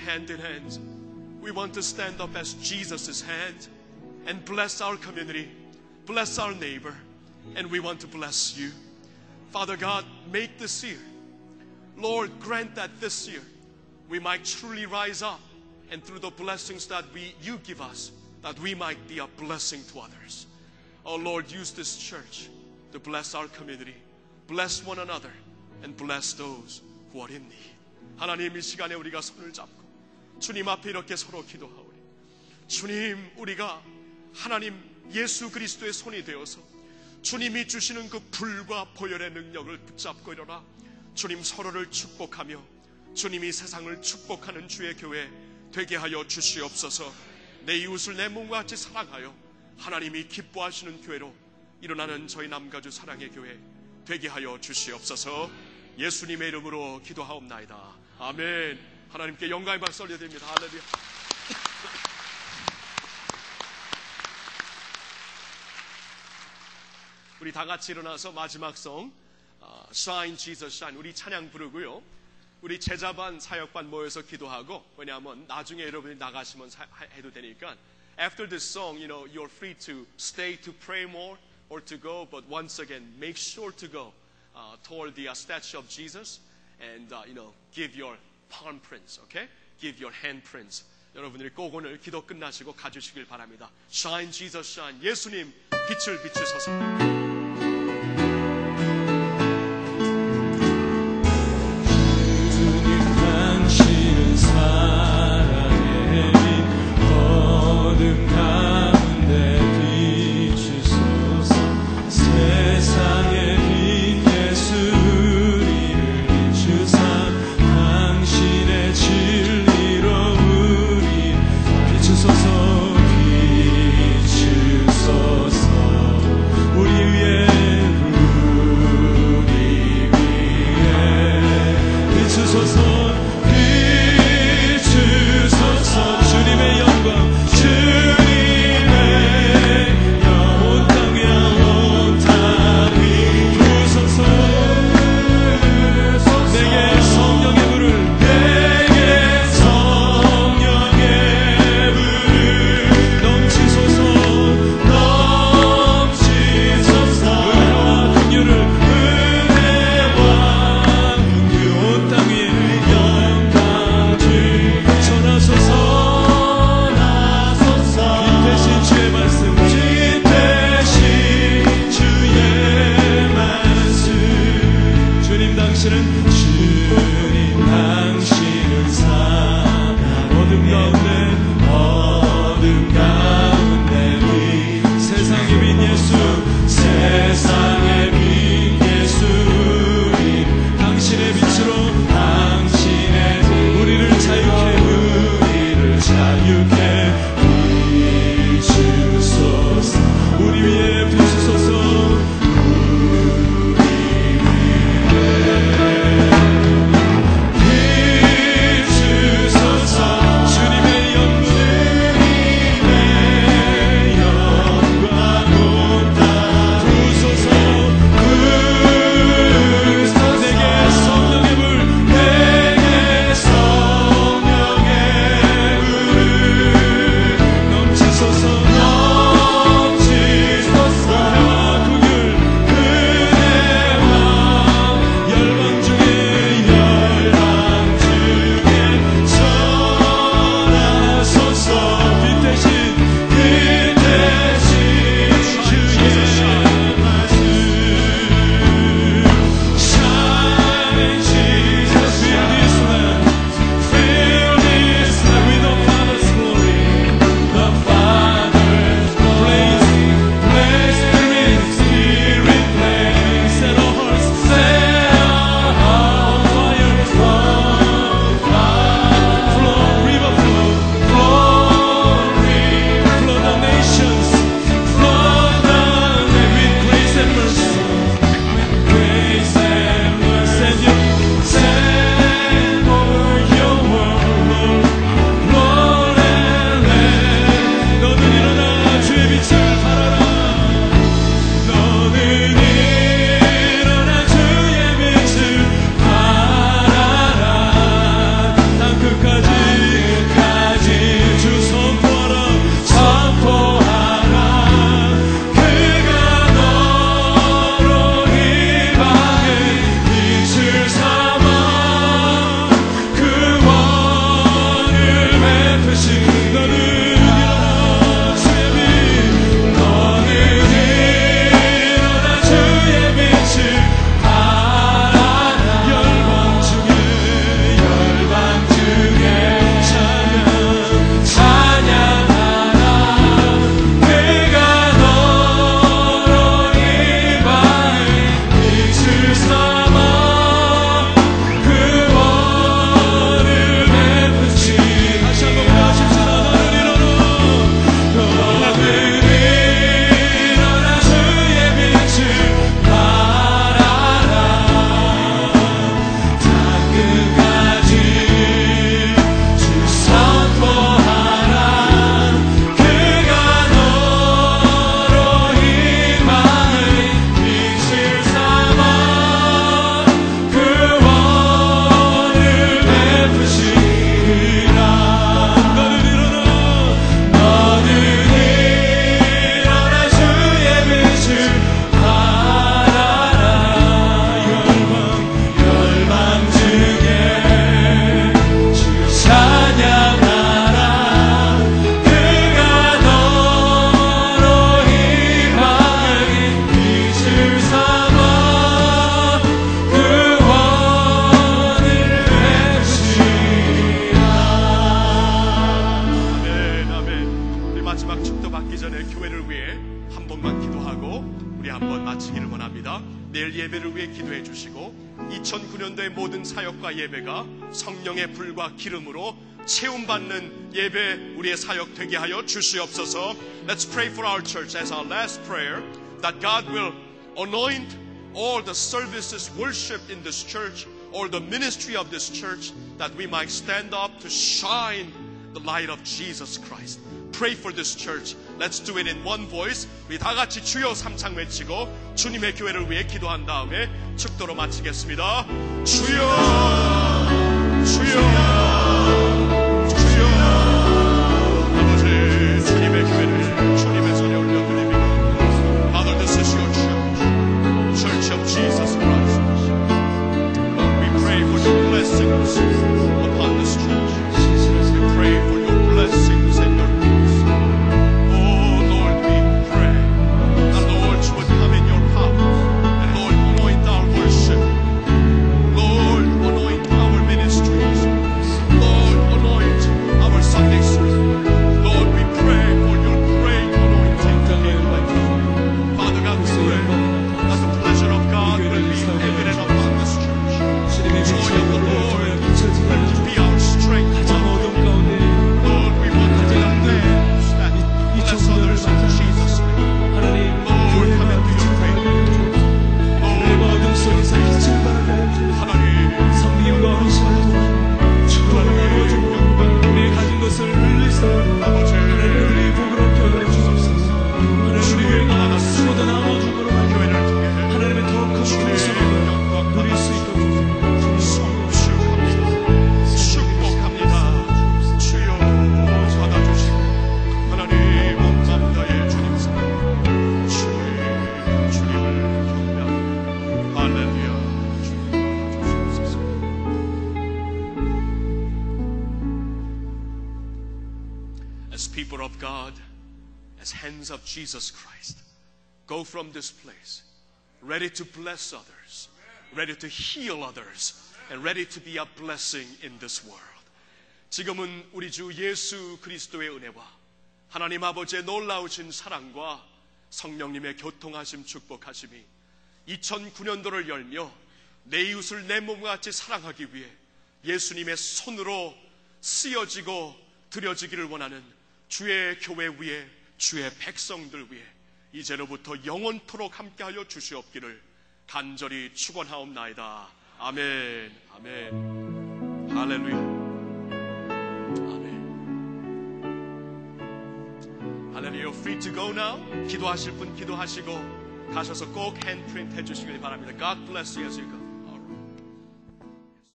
hand in hand in hand we want to stand up as Jesus' hand and bless our community bless our neighbor and we want to bless you Father God make this year Lord, grant that this year we might truly rise up and through the blessings that we, you give us, that we might be a blessing to others. Oh Lord, use this church to bless our community, bless one another, and bless those who are in need. 하나님 이 시간에 우리가 손을 잡고 주님 앞에 이렇게 서로 기도하오니 주님 우리가 하나님 예수 그리스도의 손이 되어서 주님이 주시는 그 불과 보혈의 능력을 붙잡고 일어나 주님 서로를 축복하며 주님이 세상을 축복하는 주의 교회 되게 하여 주시옵소서. 내 이웃을 내 몸과 같이 사랑하여 하나님이 기뻐하시는 교회로 일어나는 저희 남가주 사랑의 교회 되게 하여 주시옵소서. 예수님의 이름으로 기도하옵나이다. 아멘 하나님께 영광의 박수 올려드립니다 할렐루야 우리 다 같이 일어나서 마지막 성 어, Shine Jesus Shine 우리 찬양 부르고요. 우리 제자반 사역반 모여서 기도하고 왜냐하면 나중에 여러분이 나가시면 사- 해도 되니까 After this song, you know, you're free to stay to pray more or to go, but once again, make sure to go uh, toward the uh, statue of Jesus and uh, you know, give your palm prints, okay? Give your hand prints. 여러분들이 꼭 오늘 기도 끝나시고 가주시길 바랍니다. Shine Jesus shine. 예수님 빛을 비추소서. as our last prayer that God will anoint all the services worship in this church or the ministry of this church that we might stand up to shine the light of Jesus Christ. Pray for this church. Let's do it in one voice. 우리 다 같이 주여 삼창 외치고 주님의 교회를 위해 기도한 다음에 축도로 마치겠습니다. 주여, 주여, 주여. Jesus Christ, go from this place ready to bless others, ready to heal others, and ready to be a blessing in this world. 지금은 우리 주 예수 그리스도의 은혜와 하나님 아버지의 놀라우신 사랑과 성령님의 교통하심 축복하심이 2009년도를 열며 내 이웃을 내 몸과 같이 사랑하기 위해 예수님의 손으로 쓰여지고 드려지기를 원하는 주의 교회 위에 주의 백성들 위해 이제로부터 영원토록 함께하여 주시옵기를 간절히 축원하옵나이다. 아멘. 아멘. 할렐루야. 아멘. 할렐루야. Free to go now. 기도하실 분 기도하시고 가셔서 꼭 핸드프린트 해주시길 바랍니다. God bless you as you go.